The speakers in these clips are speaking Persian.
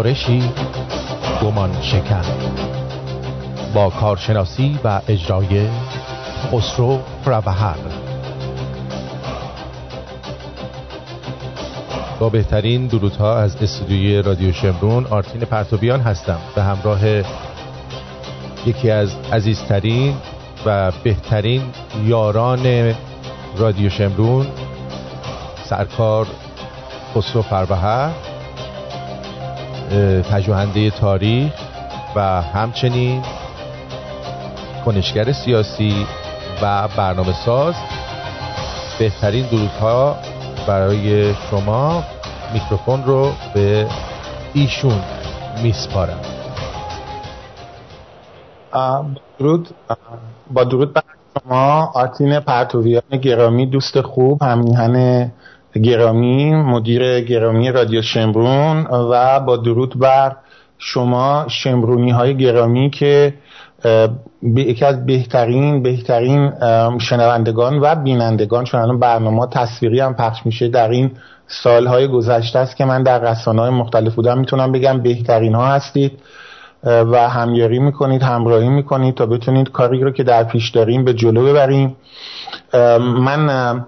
گزارشی گمان شکن. با کارشناسی و اجرای خسرو ربهر با بهترین درودها از استودیوی رادیو شمرون آرتین پرتوبیان هستم. به همراه یکی از عزیزترین و بهترین یاران رادیو شمرون سرکار خسرو فربهر پژوهنده تاریخ و همچنین کنشگر سیاسی و برنامه ساز. بهترین درودها برای شما. میکروفون رو به ایشون میسپارم. درود. با درود بر شما آرتین پرتویان گرامی دوست خوب همیهن گرامی مدیر گرامی رادیو شمرون و با درود بر شما شمرونی های گرامی که یکی از بهترین بهترین شنوندگان و بینندگان چون الان برنامه تصویری هم پخش میشه در این سالهای گذشته است که من در رسانه های مختلف بودم می‌تونم بگم بهترین ها هستید و همیاری می‌کنید همراهی می‌کنید تا بتونید کاری رو که در پیش داریم به جلو ببریم. من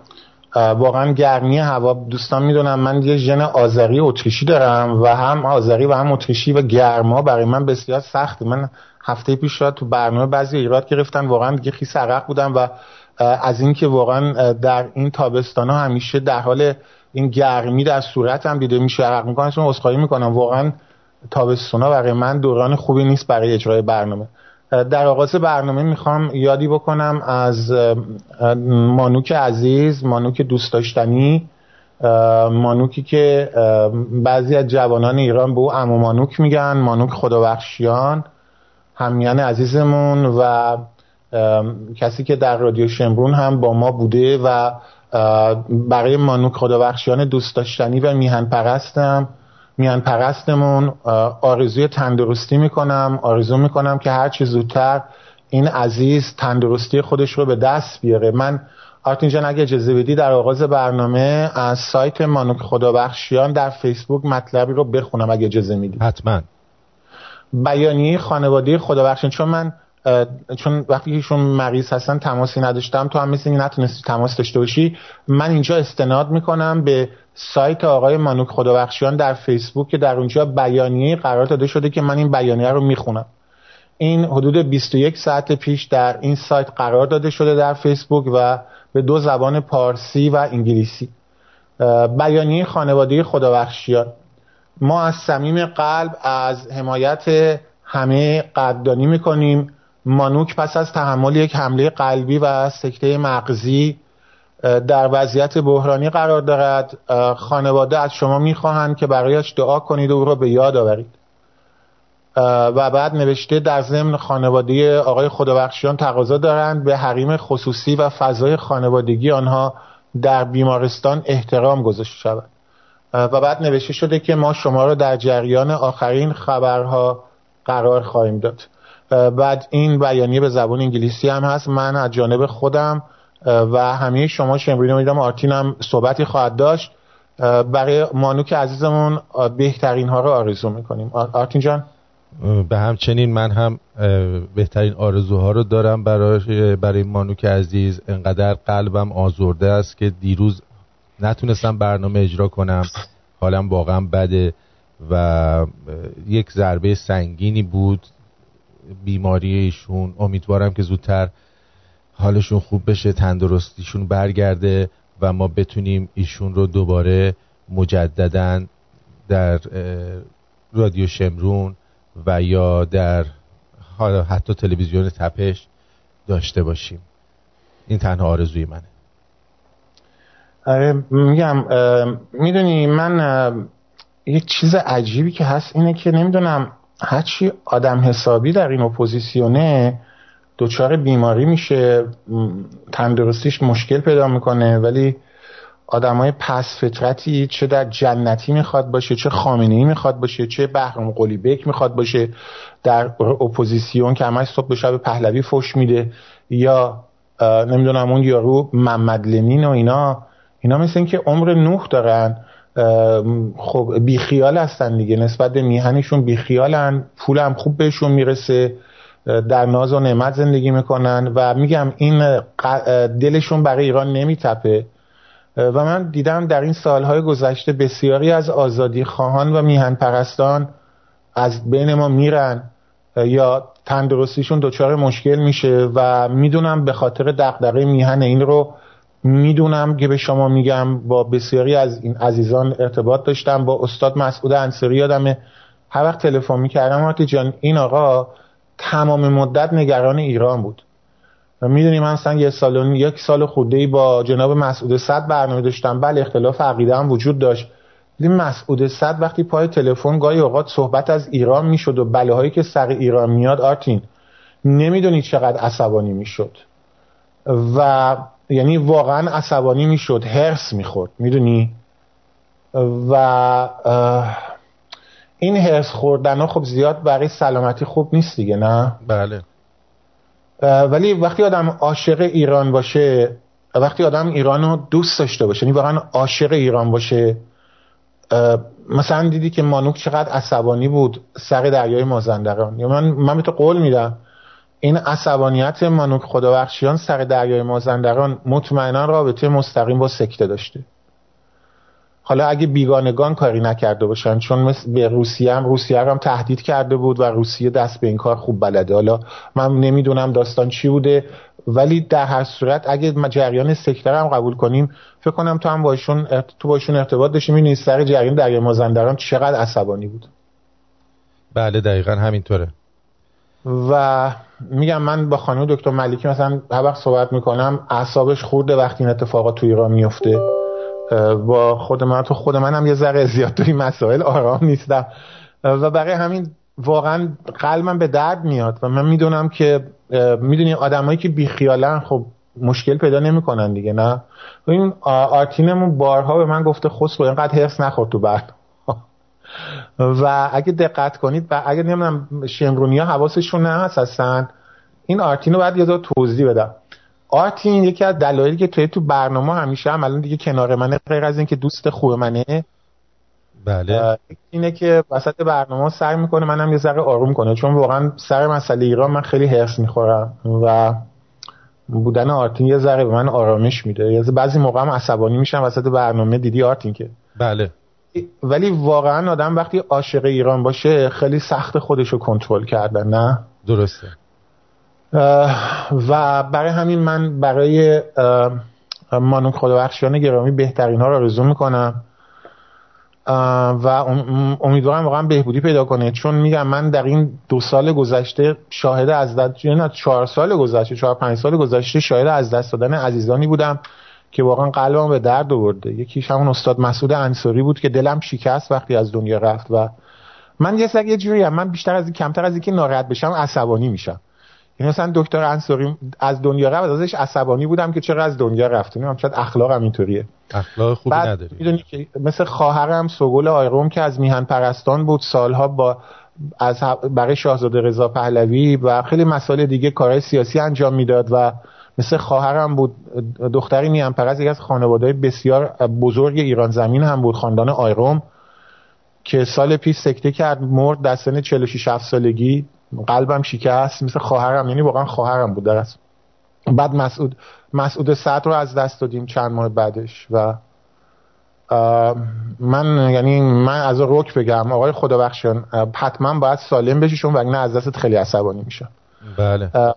واقعا گرمی هوا دوستان می‌دونم من یه ژن آذری اتریشی دارم و هم آذری و هم اتریشی و گرما برای من بسیار سخته. من هفته پیش را تو برنامه بعضی ایراد گرفتن واقعا دیگه خیس عرق بودم و از اینکه واقعا در این تابستان ها همیشه در حال این گرمی در صورتم دیده میشه عرق می‌کنم چون اسخایی می‌کنم. واقعا تابستونا برای من دوران خوبی نیست برای اجرای برنامه. در آغاز برنامه می‌خوام یادی بکنم از مانوک عزیز مانوک دوست داشتنی مانوکی که بعضی از جوانان ایران به او امو مانوک میگن مانوک خداوخشیان همیان عزیزمون و کسی که در رادیو شمرون هم با ما بوده و برای مانوک خداوخشیان دوست داشتنی و میهن پرستم میان پرستمون آرزوی تندرستی می‌کنم آرزو می‌کنم که هر چی زودتر این عزیز تندرستی خودش رو به دست بیاره. من آرتین جان اگه اجازه بدی در آغاز برنامه از سایت مانوک خدابخشیان در فیسبوک مطلبی رو بخونم اگه اجازه میدی. حتما. بیانیه خانواده خدابخشیان. چون من چون وقتی ایشون مریض هستن تماسی نداشتم تو هم مثل نتونستی تماس داشته باشی من اینجا استناد می‌کنم به سایت آقای مانوک خدابخشیان در فیسبوک که در اونجا بیانیه قرار داده شده که من این بیانیه رو می‌خونم. این حدود 21 ساعت پیش در این سایت قرار داده شده در فیسبوک و به دو زبان پارسی و انگلیسی. بیانیه خانواده خدابخشیان ما از صمیم قلب از حمایت همه قدردانی می‌کنیم. مانوک پس از تحمل یک حمله قلبی و سکته مغزی در وضعیت بحرانی قرار دارد. خانواده از شما می‌خواهند که برایش دعا کنید و او را به یاد آورید. و بعد نوشته در ضمن خانواده آقای خدابخشیان تقاضا دارند به حریم خصوصی و فضای خانوادگی آنها در بیمارستان احترام گذاشته شود. و بعد نوشته شده که ما شما را در جریان آخرین خبرها قرار خواهیم داد. بعد این بیانیه به زبان انگلیسی هم هست. من از جانب خودم و همه شما شمرین میدم آرتین هم صحبتی خواهد داشت. برای مانوک عزیزمون بهترین ها رو آرزو می‌کنیم. آرتین جان. به همچنین من هم بهترین آرزوها رو دارم برای برای مانوک عزیز. انقدر قلبم آزرده است که دیروز نتونستم برنامه اجرا کنم. حالم واقعا بده و یک ضربه سنگینی بود. بیماری ایشون. امیدوارم که زودتر حالشون خوب بشه تندرستیشون برگرده و ما بتونیم ایشون رو دوباره مجددا در رادیو شمرون و یا در حتی تلویزیون تپش داشته باشیم. این تنها آرزوی منه. آره میگم می‌دونی من یه چیز عجیبی که هست اینه که نمی‌دونم هرچی آدم حسابی در این اپوزیسیونه دچار بیماری میشه تندرستیش مشکل پیدا می‌کنه ولی هر پست فطرتی چه در جنتی می‌خواد باشه چه خامنه ای می‌خواد باشه چه بهرام قلی بک می‌خواد باشه در اپوزیسیون که همش صبح به شب پهلوی فش میده یا نمی‌دونم اون یارو محمد لنین و اینا اینا مثل این که عمر نوح دارن خب بیخیال هستن دیگه نسبت به میهنشون بیخیالن پول هم خوب بهشون می‌رسه. در ناز و نعمت زندگی می‌کنن و میگم این دلشون برای ایران نمیتپه. و من دیدم در این سالهای گذشته بسیاری از آزادی خواهان و میهن پرستان از بین ما میرن یا تندرستیشون دچار مشکل میشه و می‌دونم به خاطر دغدغه میهن این رو می‌دونم که به شما میگم. با بسیاری از این عزیزان ارتباط داشتم. با استاد مسعود انصاری یادمه. هر وقت تلفن می‌کردم آرتی جان این آقا تمام مدت نگران ایران بود. و می‌دونی من مثلا یه سال یک سال خورده ای با جناب مسعود صد برنامه داشتم. بله اختلاف عقیده هم وجود داشت. دیدیم مسعود صد وقتی پای تلفن گاهی اوقات صحبت از ایران می‌شد و بله هایی که سر ایران میاد آرتین نمی‌دونی چقدر عصبانی می‌شد. و یعنی واقعا عصبانی می‌شد هرس می‌خورد می‌دونی؟ و این هرس خوردن ها خب زیاد برای سلامتی خوب نیست دیگه نه؟ بله. ولی وقتی آدم عاشق ایران باشه وقتی آدم ایران رو دوست داشته باشه یعنی واقعا عاشق ایران باشه مثلا دیدی که مانوک چقدر عصبانی بود سر دریای مازندران. یا من من به تو قول میدم این عصبانیت مانوک خداوخشیان سر دریای مازندران مطمئنا رابطه مستقیم با سکته داشته. حالا اگه بیگانگان کاری نکرده باشن چون مثل به روسیه هم روسیه هم تهدید کرده بود و روسیه دست به این کار خوب بلده. حالا من نمی‌دونم داستان چی بوده ولی در هر صورت اگه جریان سکتر هم قبول کنیم فکر کنم تو هم باشون تو باشون ارتباط داشتی می‌بینی سر جریان در مازندران چقدر عصبانی بود. بله دقیقا همینطوره. و میگم من با خانم دکتر ملیکی مثلا هر وقت صحبت می‌کنم اعصابش خورده وقتی این اتفاقات تو ایران میفته با خود من تو خود منم یه ذره زیاد توی مسائل آرام نیستم. و برای همین واقعا قلبم به درد میاد و من می‌دونم که می‌دونی آدمایی که بیخیالن خب مشکل پیدا نمی‌کنن دیگه نه؟ این آرتینمون بارها به من گفته خسرو اینقدر حرس نخور تو بعد و اگه دقت کنید و اگه نمی‌دونم شمرونی ها حواسشون نه این آرتین رو باید یه توضیح بدم. آرتین یکی از دلایلی که توی تو برنامه همیشه هم الان دیگه کنار منه غیر از اینکه دوست خوب منه بله. اینه که وسط برنامه سعی می‌کنه منم یه ذره آروم کنه. چون واقعا سر مسئله ایران من خیلی حرس می‌خورم و بودن آرتین یه ذره به من آرامش میده. یه بعضی موقع هم عصبانی میشم وسط برنامه. دیدی آرتین که؟ بله. ولی واقعا آدم وقتی عاشق ایران باشه خیلی سخت خودش رو کنترل کردن نه؟ درسته. و برای همین من برای مانوک خداوخشیان گرامی بهترین ها رو آرزو می‌کنم. و امیدوارم واقعا بهبودی پیدا کنه. چون میگم من در این دو سال گذشته شاهد از دست نه چهار سال گذشته چهار پنج سال گذشته شاهد از دست دادن عزیزانی بودم که واقعا قلبم به درد آورده. یکیش همون استاد مسعود انصاری بود که دلم شکست وقتی از دنیا رفت و من یه سر یه جوری من بیشتر از این کمتر از اینکه ناراحت بشم عصبانی میشم. یعنی مثلا دکتر انصاری از دنیا رفت ازش عصبانی بودم که چرا از دنیا رفت. نمی‌دونم شاید اخلاقم اینطوریه. اخلاق خوبی نداری. می‌دونی که مثل خواهرم سوگل آیروم که از میهن پرستان بود سالها با از برای شاهزاده رضا پهلوی و خیلی مسائل دیگه کارهای سیاسی انجام می‌داد و مثل خواهرم بود دختری میهن پرست یکی از خانواده بسیار بزرگ ایران زمین هم بود خاندان آیروم که سال پیش سکته کرد مرد در سن 46 سالگی قلبم شکست مثل خواهرم یعنی واقعا خواهرم بود درست بعد مسعود مسعود سعد رو از دست دادیم چند ماه بعدش و من یعنی من از روک بگم آقای خدا بخشن حتما باید سالم بشی چون وگرنه از دستت خیلی عصبانی میشم بله.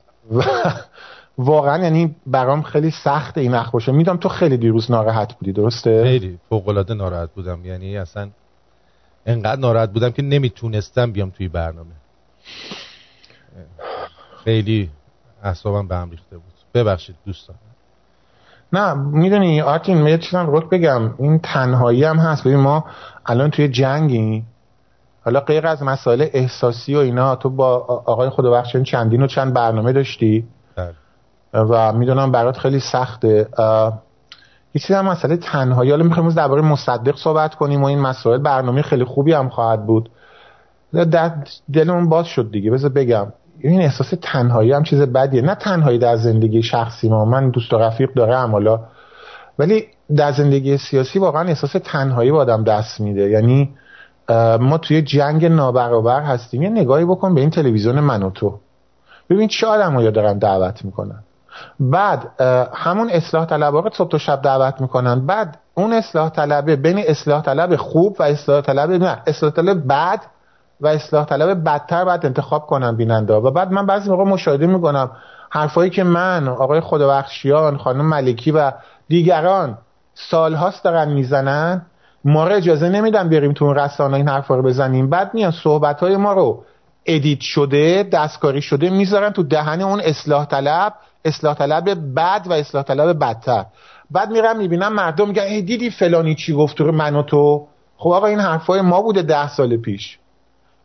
واقعا یعنی برام خیلی سخت این باشه. می‌دونم تو خیلی دیروز ناراحت بودی درسته؟ خیلی. فوق العاده ناراحت بودم. یعنی اصلا انقدر ناراحت بودم که نمی‌تونستم بیام توی برنامه. خیلی اعصابم به هم ریخته بود. ببخشید دوستان. نه می‌دونی آرتین من چیزم رک بگم. این تنهایی هم هست. ببین ما الان توی جنگی. حالا غیر از مسائل احساسی و اینا تو با آقای خدابخشیان چندین و چند برنامه داشتی. بله. و می‌دونم برات خیلی سخته. یه چیز هم مسئله تنهایی. حالا می‌خوایم درباره مصدق صحبت کنیم و این مسائل. برنامه خیلی خوبی هم خواهد بود. دلمون باز شد دیگه. بذار بگم. این احساس تنهایی هم چیز بدیه. نه تنهایی در زندگی شخصی ما. من دوست و رفیق دارم حالا. ولی در زندگی سیاسی واقعا احساس تنهایی با آدم دست میده. یعنی ما توی جنگ نابرابر هستیم. یه نگاهی بکن به این تلویزیون من و تو. ببین چه آدم دارن دعوت می‌کنن. بعد همون اصلاح طلب رو صبح و شب دعوت می‌کنن. بعد اون اصلاح طلبه بین اصلاح طلب خوب و اصلاح طلب نه. اصلاح طلب بد و اصلاح طلب بدتر بعد انتخاب کنم بیننده و بعد من بعضی موقع مشاهده می‌کنم حرفایی که من آقای خدابخشیان خانم ملکی و دیگران سالهاست دارن می‌زنن ما رو اجازه نمیدن بریم تو اون رسانه این حرفا رو بزنیم. بعد میان صحبت های ما رو ادیت شده دستکاری شده می‌ذارن تو دهن اون اصلاح طلب اصلاح طلب بد و اصلاح طلب بدتر. بعد میرم می‌بینم مردم میگن ای دیدی فلانی چی گفت رو من و تو؟ خب آقا این حرفای ما بوده ده سال پیش.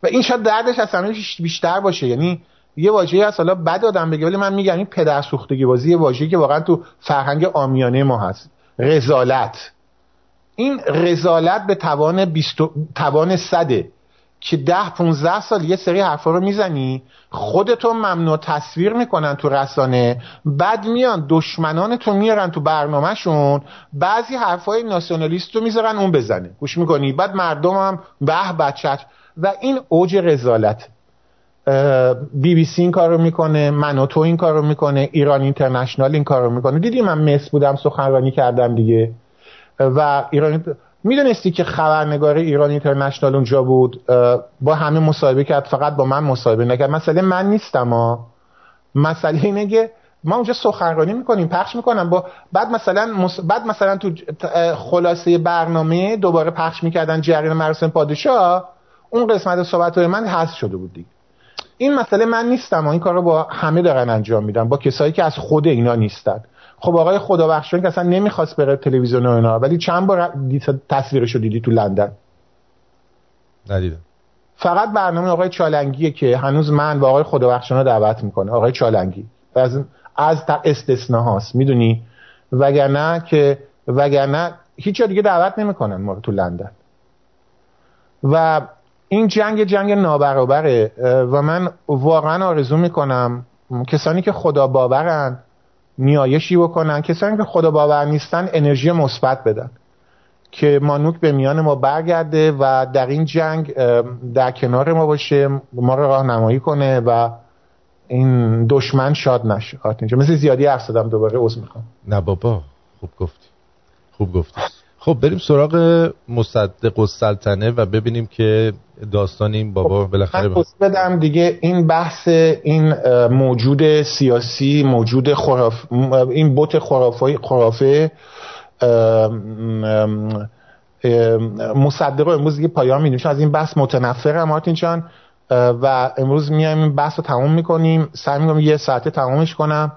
و این شاید دردش از همه بیشتر باشه. یعنی یه واژه از حالا بد آدم بگه ولی من میگم این پدر سوختگی بازی یه واژه‌ای که واقعا تو فرهنگ آمیانه ما هست. رزالت. این رزالت به توان 20 توان صده که ده 15 سال یه سری حرفا رو می‌زنی خودتو ممنوع تصویر می‌کنن تو رسانه بعد میان دشمنان تو میارن تو برنامهشون بعضی حرفای ناسیونالیست رو می‌ذارن اون بزنه. گوش می‌کنی؟ بعد مردم هم به بچت. و این اوج رزالت. بی بی سی این کار رو می‌کنه من تو این کار رو می‌کنه ایران اینترنشنال این کار رو می‌کنه. دیدی من مس بودم سخنرانی کردم دیگه. و ایران می‌دونستی که خبرنگار ایران اینترنشنال اونجا بود؟ با همه مصاحبه کرد فقط با من مصاحبه نکرد. مسئله من نیستم ها مسئله اینه که ما اونجا سخنرانی می‌کنیم پخش می‌کنم. با بعد مثلا بعد مثلا تو خلاصه برنامه دوباره پخش می‌کردن جریان مراسم پادشاه. اون قسمت صحبت های من حذف شده بود دیگه. این مسئله من نیستم و این کار رو با همه دارن انجام میدن با کسایی که از خود اینا نیستن. خب آقای خدابخشان که اصلا نمی‌خواست بره تلویزیون اینا ولی چند بار تصویرشو دیدی تو لندن؟ ندیدم. فقط برنامه آقای چالنگیه که هنوز من با آقای خدابخشان دعوت می‌کنه. آقای چالنگی. از از استثناء هاست می‌دونی؟ وگرنه که وگرنه هیچ دیگه دعوت نمی‌کنن ما تو لندن. و این جنگ جنگ نابرابره و من واقعا آرزو می‌کنم کسانی که خدا باورن نیایشی بکنن کسانی که خدا باور نیستن انرژی مثبت بدن که مانوک به میان ما برگرده و در این جنگ در کنار ما باشه ما رو راهنمایی کنه و این دشمن شاد نشه. آتینجا مثل زیادی حرف دوباره عذر می‌خوام. نه بابا خوب گفتی. خوب گفتی. خب بریم سراغ مصدق و سلطنه و ببینیم که داستان این بابا خب بالاخره من بدم دیگه این بحث این موجود سیاسی موجود خراف این بوت خرافه خرافه مصدق امروز دیگه پایان میدیم. از این بحث متنفرم مارتین چان و امروز میایم این بحث رو تموم می‌کنیم. سعی می‌کنم یه ساعته تمومش کنم.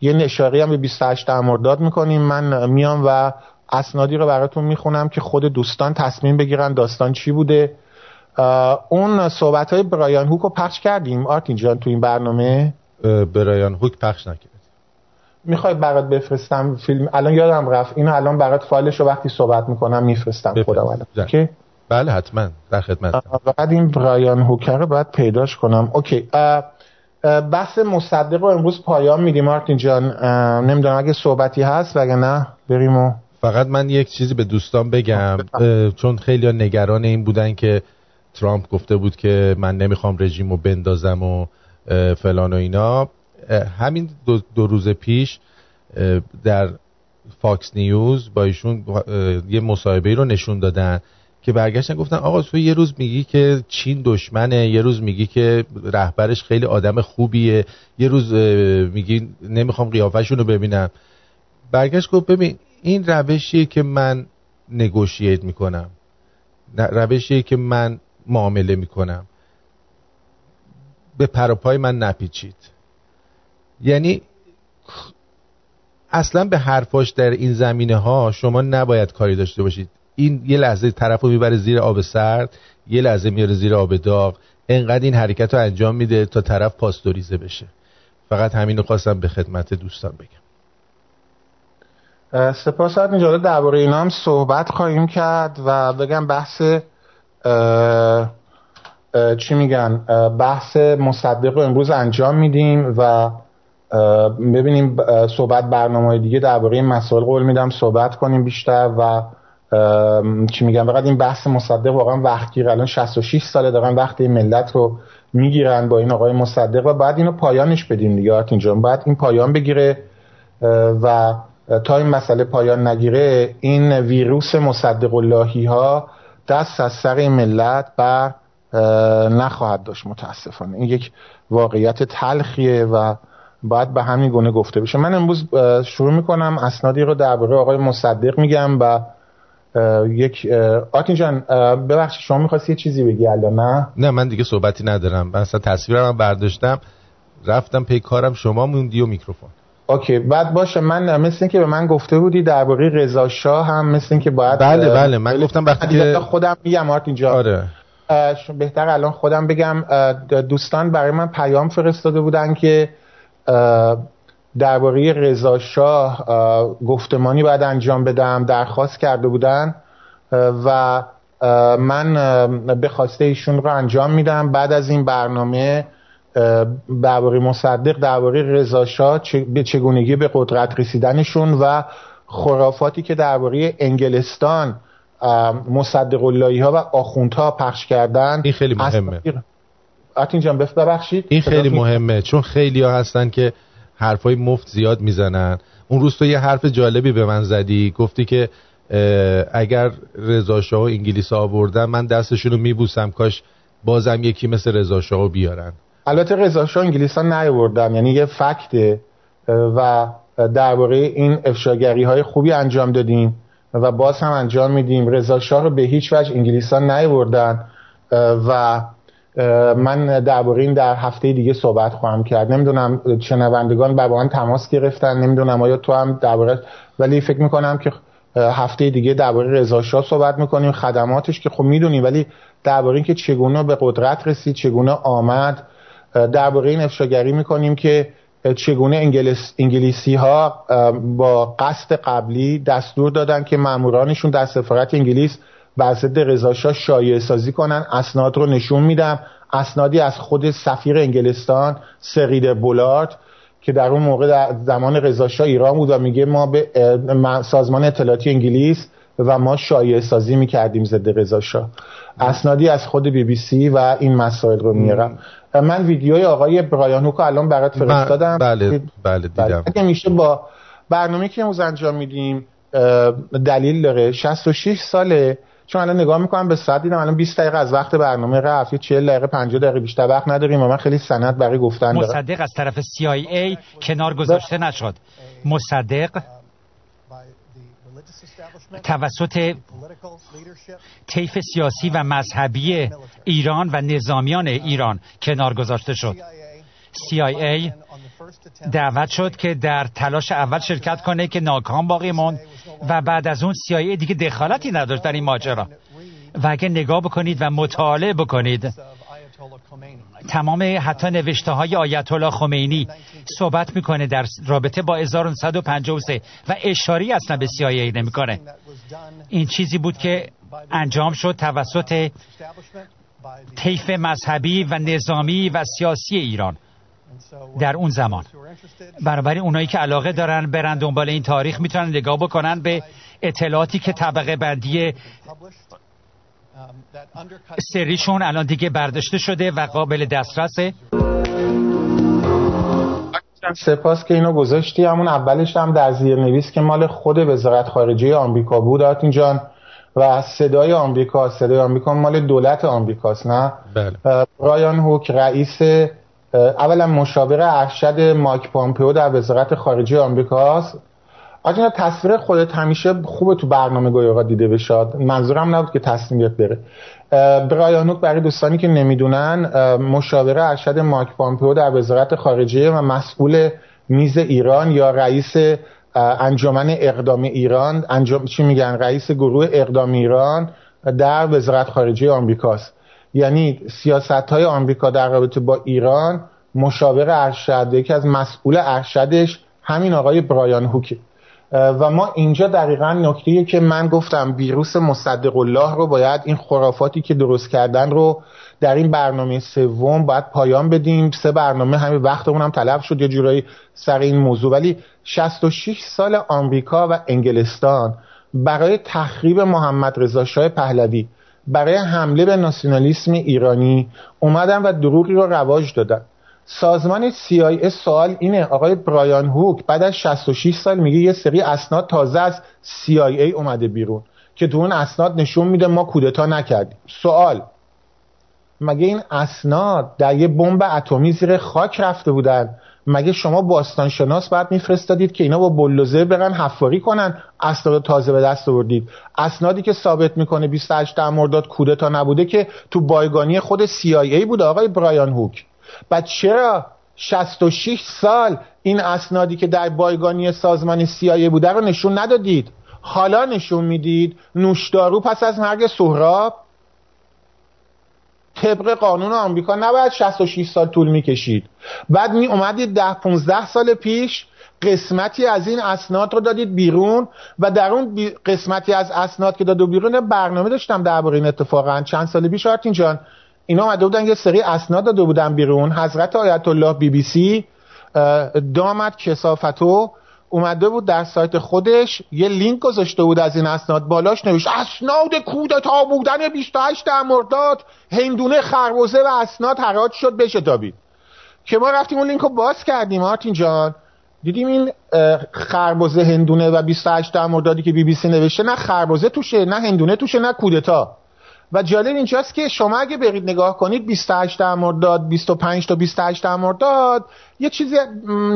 یه نشاری هم به 28 مرداد می‌کنیم. من میام و اسنادی رو براتون می‌خونم که خود دوستان تصمیم بگیرن داستان چی بوده. اون صحبت های برایان هوک رو پخش کردیم. آرتین جان تو این برنامه؟ برایان هوک پخش نکرد. می‌خوای برات بفرستم فیلم؟ الان یادم رفت. اینو الان برات فایلش رو وقتی صحبت می‌کنم میفرستم خودم الان. بله حتما. در خدمت. بعد این برایان هوکر رو باید پیداش کنم. اوکی. بحث مصدق رو امروز پایان میدیم. مارتین جان نمی‌دونم اگه صحبتی هست وگرنه بریم و فقط من یک چیزی به دوستان بگم چون خیلی نگران این بودن که ترامپ گفته بود که من نمی‌خوام رژیم رو بندازم و فلان و اینا. همین دو, دو روز پیش در فاکس نیوز با ایشون یه مصاحبه رو نشون دادن که برگشتن گفتن آقا تو یه روز میگی که چین دشمنه یه روز میگی که رهبرش خیلی آدم خوبیه یه روز میگی نمی‌خوام قیافشون رو ببینم. برگشت گفت ببین این روشیه که من نگوشیت می‌کنم. روشیه که من معامله می‌کنم. به پروپای من نپیچید. یعنی اصلا به حرفاش در این زمینه ها شما نباید کاری داشته باشید. این یه لحظه طرف رو می‌بره زیر آب سرد یه لحظه میاره زیر آب داغ. انقدر این حرکت رو انجام میده تا طرف پاستوریزه بشه. فقط همین رو خواستم به خدمت دوستان بگم. سپاس. اینجا درباره اینا هم صحبت خواهیم کرد و بگم بحث چی میگن؟ بحث مصدق رو امروز انجام میدیم و ببینیم صحبت برنامه دیگه درباره مسائل قول میدم صحبت کنیم بیشتر و چی میگم فقط این بحث مصدق واقعا وقتی الان 66 ساله دارن وقتی ملت رو می‌گیرن با این آقای مصدق و بعد اینو پایانش بدیم دیگه آرتین جان. بعد این پایان بگیره و تا این مسئله پایان نگیره این ویروس مصدق اللهی ها دست از سر ملت بر نخواهد داشت متاسفانه. این یک واقعیت تلخیه و باید به همین گونه گفته بشه. من امروز شروع می‌کنم اسنادی رو درباره آقای مصدق میگم و یک آرتین جان ببخشید شما می‌خواستی یه چیزی بگی الان نه؟ نه من دیگه صحبتی ندارم. من اصلا تصویرم برداشتم. رفتم پی کارم شما موندی و میکروفون. okay بعد باشه من مثل که به من گفته بودی درباره رضا شاه هم مثل که باید بله بله من گفتم وقتی خودم میگم آرتین جان آره. بهتر الان خودم بگم دوستان برای من پیام فرستاده بودن که درباره رضا شاه گفتمانی باید انجام بدم درخواست کرده بودن و من به خواسته ایشون رو انجام میدم. بعد از این برنامه درباره مصدق درباره رضا شاه به چگونگی به قدرت رسیدنشون و خرافاتی که درباره انگلستان مصدق اللهی ها و آخوندها پخش کردن این خیلی مهمه. آتین جان ببخشید. این خیلی مهمه چون خیلی ها هستن که حرفای مفت زیاد می‌زنن. اون روز تو یه حرف جالبی به من زدی گفتی که اگر رضا شاه و انگلیس آوردن من دستشون رو میبوسم کاش بازم یکی مثل رضا شاه بیارن. البته انگلیس ها نیاوردن یعنی یه فکته و درباره این افشاگری های خوبی انجام دادیم و باز هم انجام میدیم. رضا شاه رو به هیچ وجه انگلیس ها نیاوردن و من درباره این در هفته دیگه صحبت خواهم کرد. نمی‌دونم شنوندگان با من تماس گرفتن نمی‌دونم آیا تو هم درباره ولی فکر می‌کنم که هفته دیگه درباره رضا شاه صحبت می‌کنیم خدماتش که خب می‌دونیم ولی درباره اینکه چگونه به قدرت رسید چگونه آمد درباره این افشاگری می‌کنیم که چگونه انگلیس، انگلیسی ها با قصد قبلی دستور دادن که مامورانشون در سفارت انگلیس بر ضد رضا شایعه سازی کنن. اسناد رو نشون میدم. اسنادی از خود سفیر انگلستان سرید بولارد که در اون موقع در زمان رضا ایران بود و میگه ما به سازمان اطلاعاتی انگلیس و ما شایعه سازی می‌کردیم ضد رضا اسنادی از خود بی بی سی و این مسائل رو میارم من ویدیوی آقای برایان هوکو الان برات فرستادم. بله بله. دیدم. اگه میشه با برنامه که امروز انجام میدیم دلیل داره. 66 ساله. چون الان نگاه می‌کنم به ساعت دیدم الان 20 دقیقه از وقت برنامه رفت. 40 دقیقه 50 دقیقه بیشتر وقت نداریم و من خیلی سند برای گفتن دارم. مصدق از طرف CIA کنار گذاشته نشد. مصدق توسط طیف سیاسی و مذهبی ایران و نظامیان ایران کنار گذاشته شد. CIA دعوت شد که در تلاش اول شرکت کنه که ناکام باقی موند و بعد از اون CIA دیگه دخالتی نداشت در این ماجرا. و اگه نگاه بکنید و مطالعه بکنید تمام حتی نوشته های آیت الله خمینی صحبت می‌کنه در رابطه با 1953 و اشاری اصلا به CIA نمی‌کنه. این چیزی بود که انجام شد توسط طیف مذهبی و نظامی و سیاسی ایران در اون زمان. بنابراین اونایی که علاقه دارن برن دنبال این تاریخ می‌تونن نگاه بکنن به اطلاعاتی که طبقه بندی سریشون الان دیگه برداشته شده و قابل دسترسه. سپاس که اینو گذاشتی. همون اولش هم در زیر نویس که مال خود وزارت خارجه آمریکا بود. آتین جان و صدای آمریکا. صدای آمریکا مال دولت آمریکاست نه؟ بله. رایان هوک رئیس اولا مشاور ارشد مایک پامپیو در وزارت خارجه آمریکاست. آجا تصویر خودت همیشه خوبه تو برنامه گویا دیده بشاد. منظورم نبود که تصمیم بره. برایانوک برای دوستانی که نمی‌دونن مشاور ارشد مایک پامپیو در وزارت خارجه و مسئول میز ایران یا رئیس انجمن اقدام ایران انجام چی میگن؟ رئیس گروه اقدام ایران در وزارت خارجه آمریکاست. یعنی سیاست های آمریکا در رابطه با ایران مشاور ارشد یکی از مسئول ارشدش همین آقای برایان هوکه. و ما اینجا دقیقا نکته که من گفتم ویروس مصدق الله رو باید این خرافاتی که درست کردن رو در این برنامه سوم باید پایان بدیم. سه برنامه همین وقتمون هم طلب شد یه جورایی سر این موضوع. ولی 66 سال آمریکا و انگلستان برای تخریب محمد رضا شاه پهلوی برای حمله به ناسیونالیسم ایرانی اومدن و دروغی رو رواج دادن. سازمان CIA سوال اینه آقای برایان هوک بعد از 66 سال میگه یه سری اسناد تازه از CIA اومده بیرون که تو اون اسناد نشون میده ما کودتا نکردیم. سوال مگه این اسناد در یه بمب اتمی زیر خاک رفته بودن؟ مگه شما باستان شناس باید میفرستادید که اینا با بلوزر برن حفاری کنن؟ اسناد تازه به دست آوردید. اسنادی که ثابت می‌کنه 28 مرداد کودتا نبوده که تو بایگانی خود CIA بود آقای برایان هوک. بعد چرا 66 سال این اسنادی که در بایگانی سازمان CIA بوده رو نشون ندادید؟ حالا نشون می‌دید نوشدارو پس از مرگ سهراب؟ طبق قانون آمریکا نباید 66 سال طول می‌کشید. بعد می اومدید 10 15 سال پیش قسمتی از این اسناد رو دادید بیرون و در اون قسمتی از اسناد که دادو بیرون برنامه داشتم درباره این اتفاقا. چند سال پیش آرتین جان اینا اومده بودن یه سری اسناد داده بودن بیرون. حضرت آیت الله بی بی سی دامت کسافتو اومده بود در سایت خودش یه لینک گذاشته بود از این اسناد. بالاش نوشت اسناد کودتا بودن 28 مرداد هندونه خربوزه و اسناد حراج شد بشه تابید که ما رفتیم اون لینک رو باز کردیم مارتین جان. دیدیم این خربوزه هندونه و 28 مردادی که بی بی سی نوشته نه خربوزه توشه نه هندونه توشه نه کودتا. و جالب اینجاست که شما اگه برید نگاه کنید 28 مرداد 25 تا 28 مرداد یه چیزی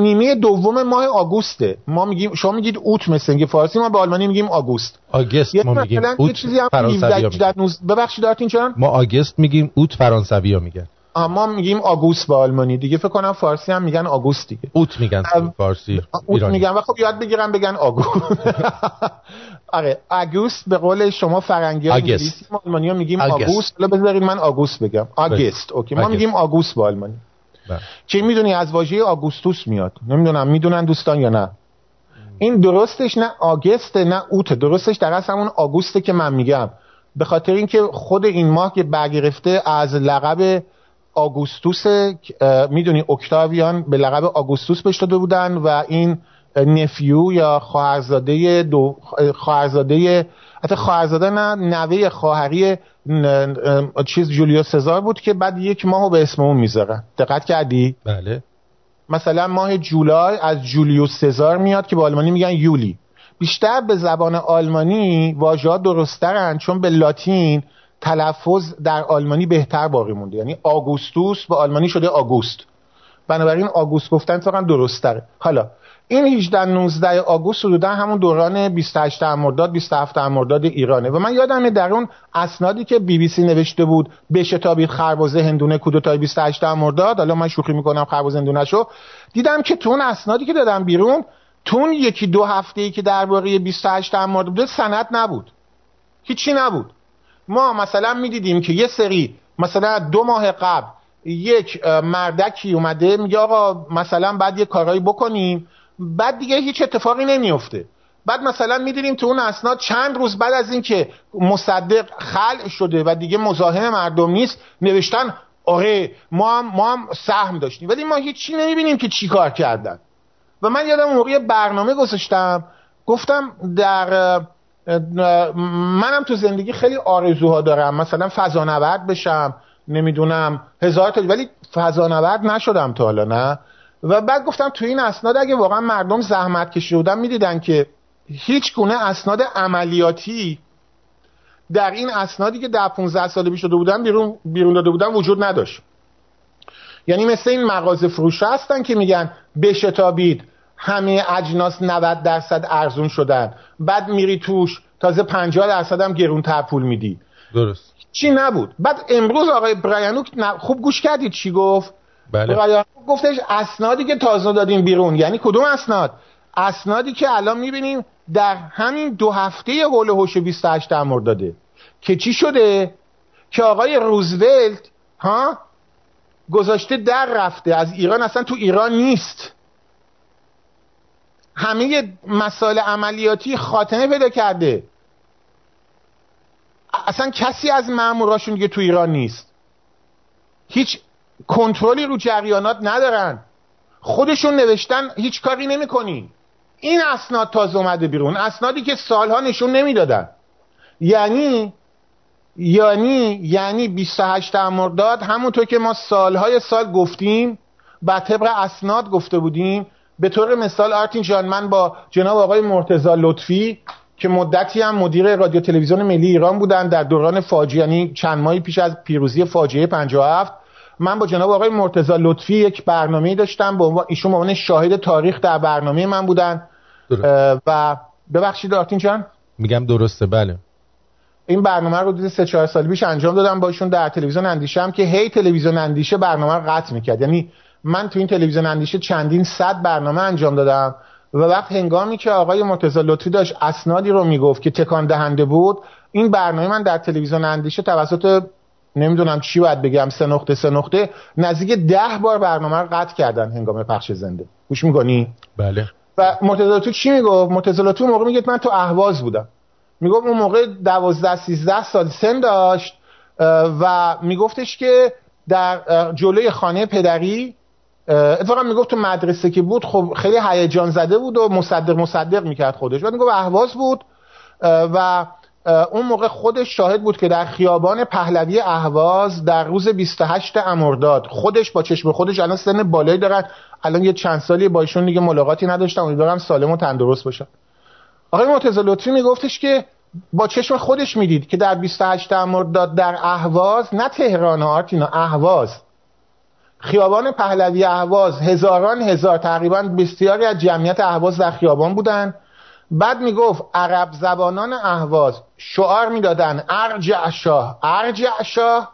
نیمه دوم ماه آگوسته. ما میگیم شما میگید اوت مثل فارسی ما به آلمانی میگیم آگوست. آگست ما میگیم اوت چیزی هم ببخشید دارتین چرا؟ ما آگست میگیم اوت فرانسوی ها میگن. ما میگیم آگوست به آلمانی. دیگه فکر کنم فارسی هم میگن آگوست دیگه. اوت میگن فارسی اوت میگن. و خب یاد بگیرم بگن آگوست. آره آگوست به قول شما فرنگی ها انگلیسی ما آلمانی ها میگیم آگوست. حالا بذارید من آگوست بگم. آگست. اوکی. ما میگیم آگوست به آلمانی. چه بله. می‌دونی از واژه آگوستوس میاد؟ نمی‌دونم. می‌دونن دوستان یا نه؟ این درستش نه آگسته نه اوت. درستش در اصل همون آگوسته که من میگم. به خاطر اینکه خود این ماه که برگرفته از لقب آگوستوس می‌دونی اکتاویان به لقب آگوستوس بهش داده بودن و این نفیو یا خواهرزاده دو خواهرزاده حتی خواهرزاده نه نوه خواهری چیز جولیو سزار بود که بعد یک ماهو به اسم اون می‌ذارن دقت کردی؟ بله. مثلا ماه جولای از جولیو سزار میاد که به آلمانی میگن یولی. بیشتر به زبان آلمانی واژه‌ها درسترن چون به لاتین تلفظ در آلمانی بهتر باقی مونده. یعنی آگوستوس به آلمانی شده آگوست. بنابراین آگوست گفتن اتفاقا درست تره حالا این 18 19 آگوست حدودا همون دوران 28 مرداد 27 مرداد ایرانه. و من یادمه در اون اسنادی که بی بی سی نوشته بود بشتابید خربزه هندونه کودتای 28 مرداد حالا من شوخی می‌کنم خربزه هندونه شو. دیدم که تو اون اسنادی که دادم بیرون تو اون یکی دو هفته ای که درباره 28 مرداد بود سند نبود. هیچی نبود. ما مثلا می‌دیدیم که یه سری مثلا دو ماه قبل یک مردکی اومده میگه آقا مثلا بعد یه کارهایی بکنیم. بعد دیگه هیچ اتفاقی نمیفته. بعد مثلا می‌دیدیم تو اون اسناد چند روز بعد از اینکه مصدق خلع شده و دیگه مزاحم مردم نیست نوشتن آره ما هم, ما هم سهم داشتیم. ولی ما هیچی نمی‌بینیم که چی کار کردن. و من یادم موقع برنامه گذاشتم. گفتم در منم تو زندگی خیلی آرزوها دارم. مثلا فضانورد بشم نمی‌دونم هزار تا ولی فضانورد نشدم تا حالا نه؟ و بعد گفتم تو این اسناد اگه واقعا مردم زحمت کشیده بودن می‌دیدن که هیچ گونه اسناد عملیاتی در این اسنادی که در 15 سال پیش شده بودن بیرون بیرون داده بودن وجود نداشت. یعنی مثل این مغازه فروش هستن که میگن بشتابید. همه اجناس 90 درصد ارزون شدن. بعد میری توش تازه 50 درصد هم گرون تر پول میدی. درست. چی نبود؟ بعد امروز آقای برایانوک خوب گوش کردید چی گفت؟ بله. برایانوک گفتش اسنادی که تازه دادیم بیرون یعنی کدوم اسناد؟ اسنادی که الان می‌بینیم در همین دو هفته حول هوش 28 مرداده داده. که چی شده؟ که آقای روزولت ها؟ گذاشته در رفته. از ایران اصلا تو ایران نیست. همه مسائل عملیاتی خاتمه پیدا کرده. اصلا کسی از ماموراشون دیگه تو ایران نیست. هیچ کنترلی رو جریانات ندارن. خودشون نوشتن هیچ کاری نمی‌کنی. این اسناد تازه اومده بیرون. اسنادی که سالها نشون نمی‌دادن. یعنی یعنی یعنی 28 مرداد همونطور که ما سالهای سال گفتیم با طبق اسناد گفته بودیم به طور مثال آرتین جان من با جناب آقای مرتزا لطفی که مدتی هم مدیر رادیو تلویزیون ملی ایران بودن در دوران فاجعه یعنی چند ماهی پیش از پیروزی فاجعه 57 من با جناب آقای مرتزا لطفی یک برنامه داشتم با ایشون به عنوان شاهد تاریخ در برنامه من بودن. و ببخشید آرتین جان. میگم درسته بله. این برنامه رو دیده سه چهار سال پیش انجام دادم با ایشون در تلویزیون اندیشه هم که هی تلویزیون اندیشه برنامه رو قطع می‌کرد. یعنی من تو این تلویزیون اندیشه چندین صد برنامه انجام دادم و وقت هنگامی که آقای مرتضی لطفی داشت اسنادی رو می‌گفت که تکان دهنده بود این برنامه من در تلویزیون اندیشه توسط نمی‌دونم چی باید بگم سه نقطه سه نقطه نزدیک ده بار برنامه رو قطع کردن هنگام پخش زنده. گوش می‌کنی؟ بله. و مرتضی لطفی چی می‌گفت؟ مرتضی لطفی موقع میگه من تو اهواز بودم. می‌گفت اون موقع دوازده سیزده سال سن داشت و میگفتش که در جلوی خانه پدری اتفاقا می‌گفت تو مدرسه که بود خب خیلی هیجان زده بود و مصدق مصدق می‌کرد خودش. بعد می‌گفت اهواز بود و اون موقع خودش شاهد بود که در خیابان پهلوی اهواز در روز 28 امرداد خودش با چشم خودش الان سن بالایی دارن الان یه چند سالی با ایشون دیگه ملاقاتی نداشتم. امیدوارم سالم و تندرست باشن آقای مرتضی لطفی میگفتش که با چشم خودش می‌دید که در 28 مرداد در اهواز نه تهران آرتینا اهواز. خیابان پهلوی اهواز هزاران هزار تقریبا بسیاری از جمعیت اهواز در خیابان بودن. بعد می‌گفت عرب زبانان اهواز شعار می‌دادن ارجع شاه ارجع شاه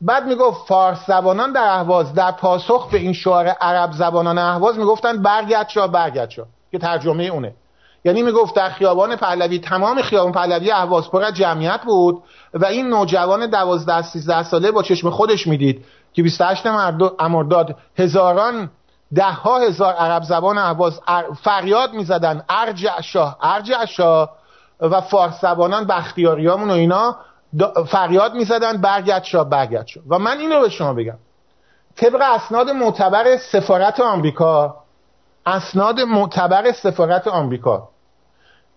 بعد می‌گفت فارس زبانان در اهواز در پاسخ به این شعار عرب زبانان اهواز می‌گفتن برگرد شاه برگرد شاه که ترجمه اونه. یعنی می‌گفت در خیابان پهلوی تمام خیابان پهلوی اهواز پر جمعیت بود و این نوجوان 12 13 ساله با چشم خودش می‌دید. که 28 امرداد هزاران ده ها هزار عرب زبان اهواز فریاد می‌زدن. ارجع شاه ارجع شاه و فارس زبانان بختیاریامون و اینا فریاد می‌زدن. برگرد شاه برگرد شاه. و من این رو به شما بگم. طبق اسناد معتبر سفارت آمریکا اسناد معتبر سفارت آمریکا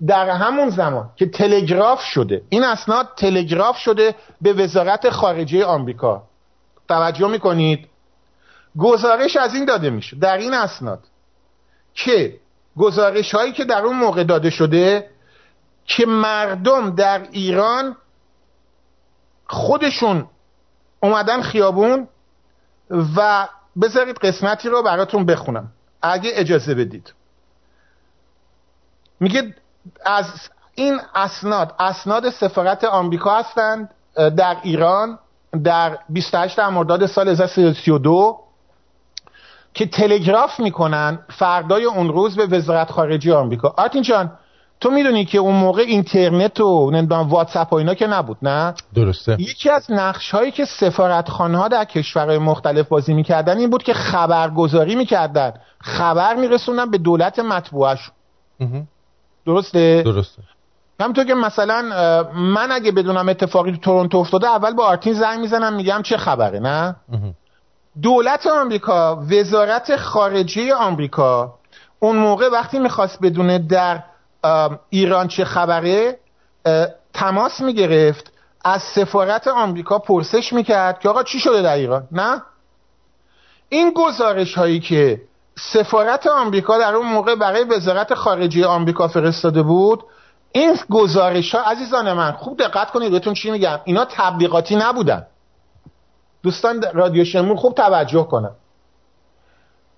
در همون زمان که تلگراف شده این اسناد تلگراف شده به وزارت خارجه آمریکا. توجه می‌کنید؟ گزارش از این داده میشه در این اسناد که گزارش هایی که در اون موقع داده شده که مردم در ایران خودشون اومدن خیابون و بذارید قسمتی رو براتون بخونم اگه اجازه بدید. میگه از این اسناد اسناد سفارت آمریکا هستند در ایران در 28 مرداد سال 1332 که تلگراف می‌کنن فردای اون روز به وزارت خارجه آمریکا. آرتین جان تو می‌دونی که اون موقع اینترنت و نمی‌دونم واتساپ و اینا که نبود نه؟ درسته. یکی از نقش هایی که سفارت ها در کشورهای مختلف بازی می‌کردن این بود که خبرگزاری می‌کردن. خبر میرسونن به دولت مطبوعش درسته؟ درسته. همونطور که مثلا من اگه بدونم اتفاقی تو تورنتو افتاده اول با آرتین زنگ می‌زنم میگم چه خبره نه؟ دولت آمریکا وزارت خارجه آمریکا اون موقع وقتی می‌خواست بدونه در ایران چه خبره تماس می‌گرفت از سفارت آمریکا پرسش می‌کرد که آقا چی شده در ایران نه؟ این گزارش هایی که سفارت آمریکا در اون موقع برای وزارت خارجه آمریکا فرستاده بود این گزارش ها عزیزان من خوب دقت کنید بهتون چی میگم؟ اینا تبلیغاتی نبودن. دوستان رادیو شمون خوب توجه کنن.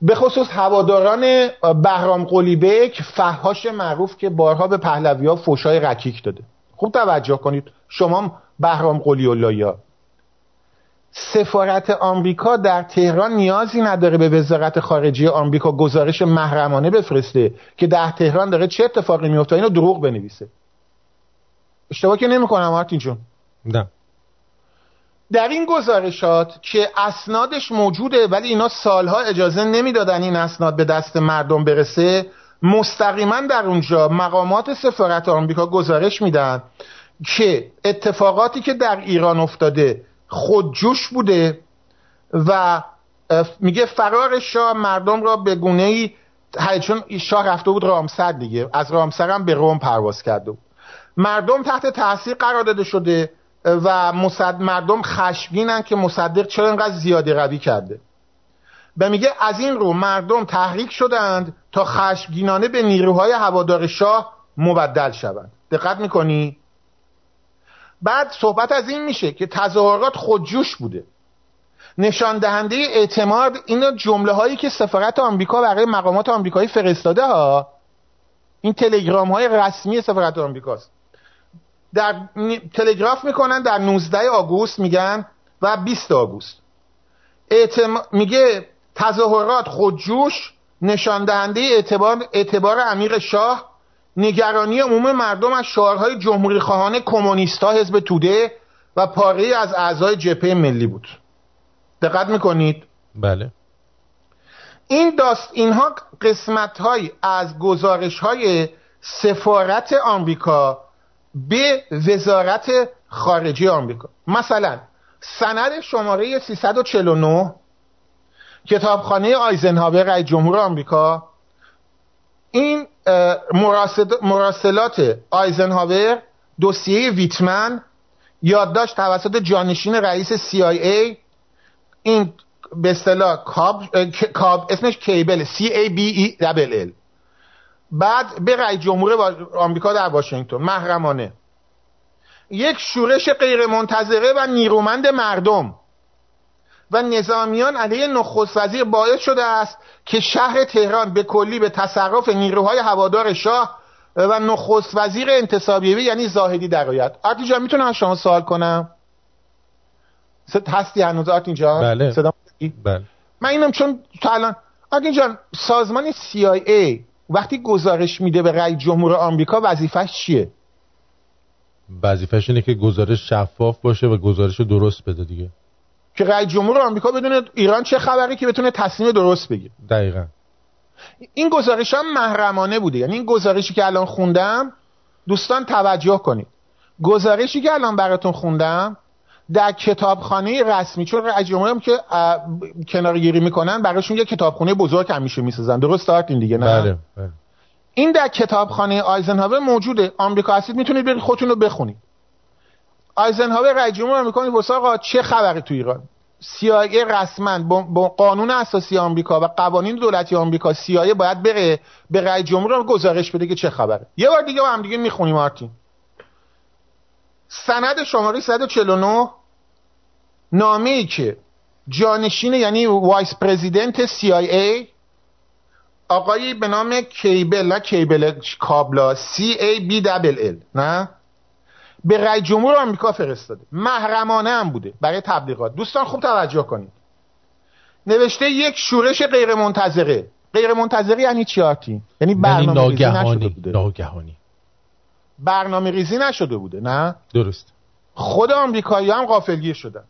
به خصوص هواداران بهرام قلیبک فهاش معروف که بارها به پهلوی ها فوشای رکیک داده. خوب توجه کنید. شما بهرام قلی ها. سفارت آمریکا در تهران نیازی نداره به وزارت خارجه آمریکا گزارش محرمانه بفرسته که در تهران داره چه اتفاقی میفته. اینو دروغ بنویسه. اشتباه که نمی‌کنم مارتین جون. نه. در این گزارشات که اسنادش موجوده ولی اینا سالها اجازه نمی‌دادن این اسناد به دست مردم برسه مستقیما در اونجا مقامات سفارت آمریکا گزارش میدن که اتفاقاتی که در ایران افتاده خودجوش بوده و میگه فرار شاه مردم را به گونه ای چون شاه رفته بود رامسر دیگه از رامسر هم به روم پرواز کرده بود مردم تحت تاثیر قرار داده شده و مصد... مردم خشمگینن که مصدق چرا اینقدر زیاده روی کرده. و میگه از این رو مردم تحریک شدند تا خشمگینانه به نیروهای هوادار شاه مبدل شوند. دقت می‌کنی؟ بعد صحبت از این میشه که تظاهرات خودجوش بوده. نشان دهنده اعتماد این جمله هایی که سفارت آمریکا برای مقامات آمریکایی فرستاده ها این تلگرام های رسمی سفارت آمریکاست در تلگراف می‌کنن در 19 آگوست میگن و 20 آگوست. اعتم... میگه تظاهرات خودجوش نشان دهنده اعتبار, اعتبار امیر شاه نگرانی عموم مردم از شعارهای جمهوری خواهان کمونیست ها حزب توده و پاره از اعضای جبهه ملی بود. دقت می‌کنید؟ بله. این داست اینها قسمت های از گزارش های سفارت آمریکا به وزارت خارجه آمریکا. مثلا سند شماره 349 کتابخانه آیزنهاور رئیس جمهور آمریکا. این مراسلات آیزنهاور دوسیه ویتمن یادداشت توسط جانشین رئیس CIA این به اصطلاح کاب... اسمش کیبل C A B E L بعد به رئیس جمهور آمریکا در واشنگتن محرمانه. یک شورش غیر منتظره و نیرومند مردم. و نظامیان علیه نخست وزیر باعث شده است که شهر تهران به کلی به تصرف نیروهای هوادار شاه و نخست وزیر انتصابیوی یعنی زاهدی درآید آرتی جان می‌تونم از شما سوال کنم؟ هستی هنوز آرتین جان؟ بله. صدا بله. من اینم چون تا الان آرتین جان سازمان CIA وقتی گزارش میده به رئیس جمهور آمریکا وظیفش چیه؟ وظیفش اینه که گزارش شفاف باشه و گزارش درست بده دیگه. که رئیس جمهور آمریکا بدونه ایران چه خبری که بتونه تصمیم درست بگیره. دقیقا. این گزارش هم محرمانه بوده. یعنی این گزارشی که الان خوندم دوستان توجه کنید. گزارشی که الان براتون خوندم در کتابخانه رسمی چون رئیس جمهور هم که کنارگیری می‌کنن براشون یه کتابخانه بزرگ همیشه می‌سازن. درست دارت این دیگه نه؟ بله, بله. این در کتابخانه آیزنهاور موجوده. آمریکا هستید می‌تونید برید خودتون رو بخونید. آیزنهاور رئیس جمهور آمریکا می‌پرسه آقا چه خبری تو ایران؟ CIA رسما با قانون اساسی آمریکا و قوانین دولتی آمریکا CIA باید بره به رئیس جمهور گزارش بده که چه خبره. یه بار دیگه با هم دیگه می‌خونیم آرتین. سند شماره 149 نامه ای که جانشین یعنی vice president CIA آقایی به نام Cabell نه Cabell کابلا C A B L نه؟ به رئیس جمهور آمریکا فرستاده. محرمانه هم بوده برای تبلیغات. دوستان خوب توجه کنید. نوشته یک شورش غیر منتظره غیر منتظره یعنی چی آتی؟ یعنی برنامه ریزی نشده بوده. ناگهانی. برنامه ریزی نشده بوده نه؟ درست. خود آمریکایی هم غافلگیر شدن.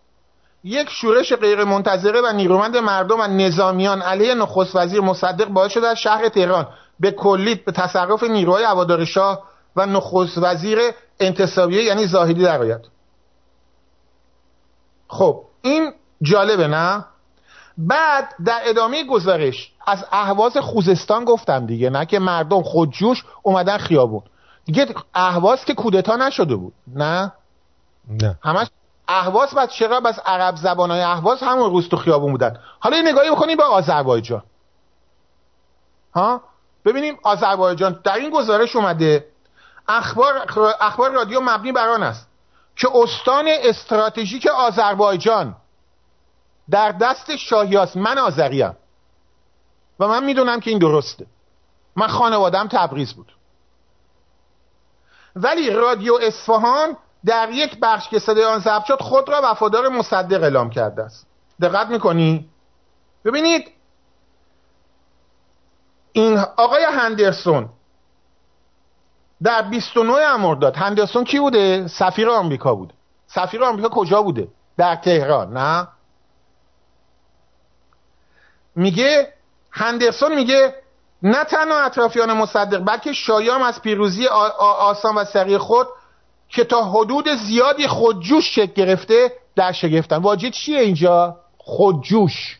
یک شورش غیر منتظره و نیرومند مردم و نظامیان علیه نخست وزیر مصدق باعث شده از شهر تهران به کلیت به تصرف نیروهای هوادار شاه و نخست وزیر انتصابیه یعنی زاهدی در آید. خب این جالبه نه؟ بعد در ادامه گزارش از اهواز خوزستان گفتم دیگه نه که مردم خودجوش اومدن خیابون. دیگه اهواز که کودتا نشده بود نه؟ نه. همش اهواز بعد چرا از عرب زبانهای اهواز همون روز تو خیابون بودن. حالا یه نگاهی بکنیم به آذربایجان. ها؟ ببینیم آذربایجان در این گزارش اومده اخبار, اخبار رادیو مبنی بر آن است که استان استراتژیک آذربایجان در دست شاهیاس من آذریم و من می‌دونم که این درسته. من خانوادم تبریز بود. ولی رادیو اصفهان در یک بخش که صدای آن ضبط شد خود را وفادار مصدق اعلام کرده است. دقت می‌کنی؟ ببینید این آقای هندرسون در 29 مرداد. هندرسون کی بوده؟ سفیر آمریکا بود. سفیر آمریکا کجا بوده؟ در تهران نه؟ میگه هندرسون میگه نه تنها اطرافیان مصدق بلکه شایام از پیروزی آسان و سریع خود که تا حدود زیادی خودجوش شکل گرفته در شگفتن واجد چیه اینجا؟ خودجوش.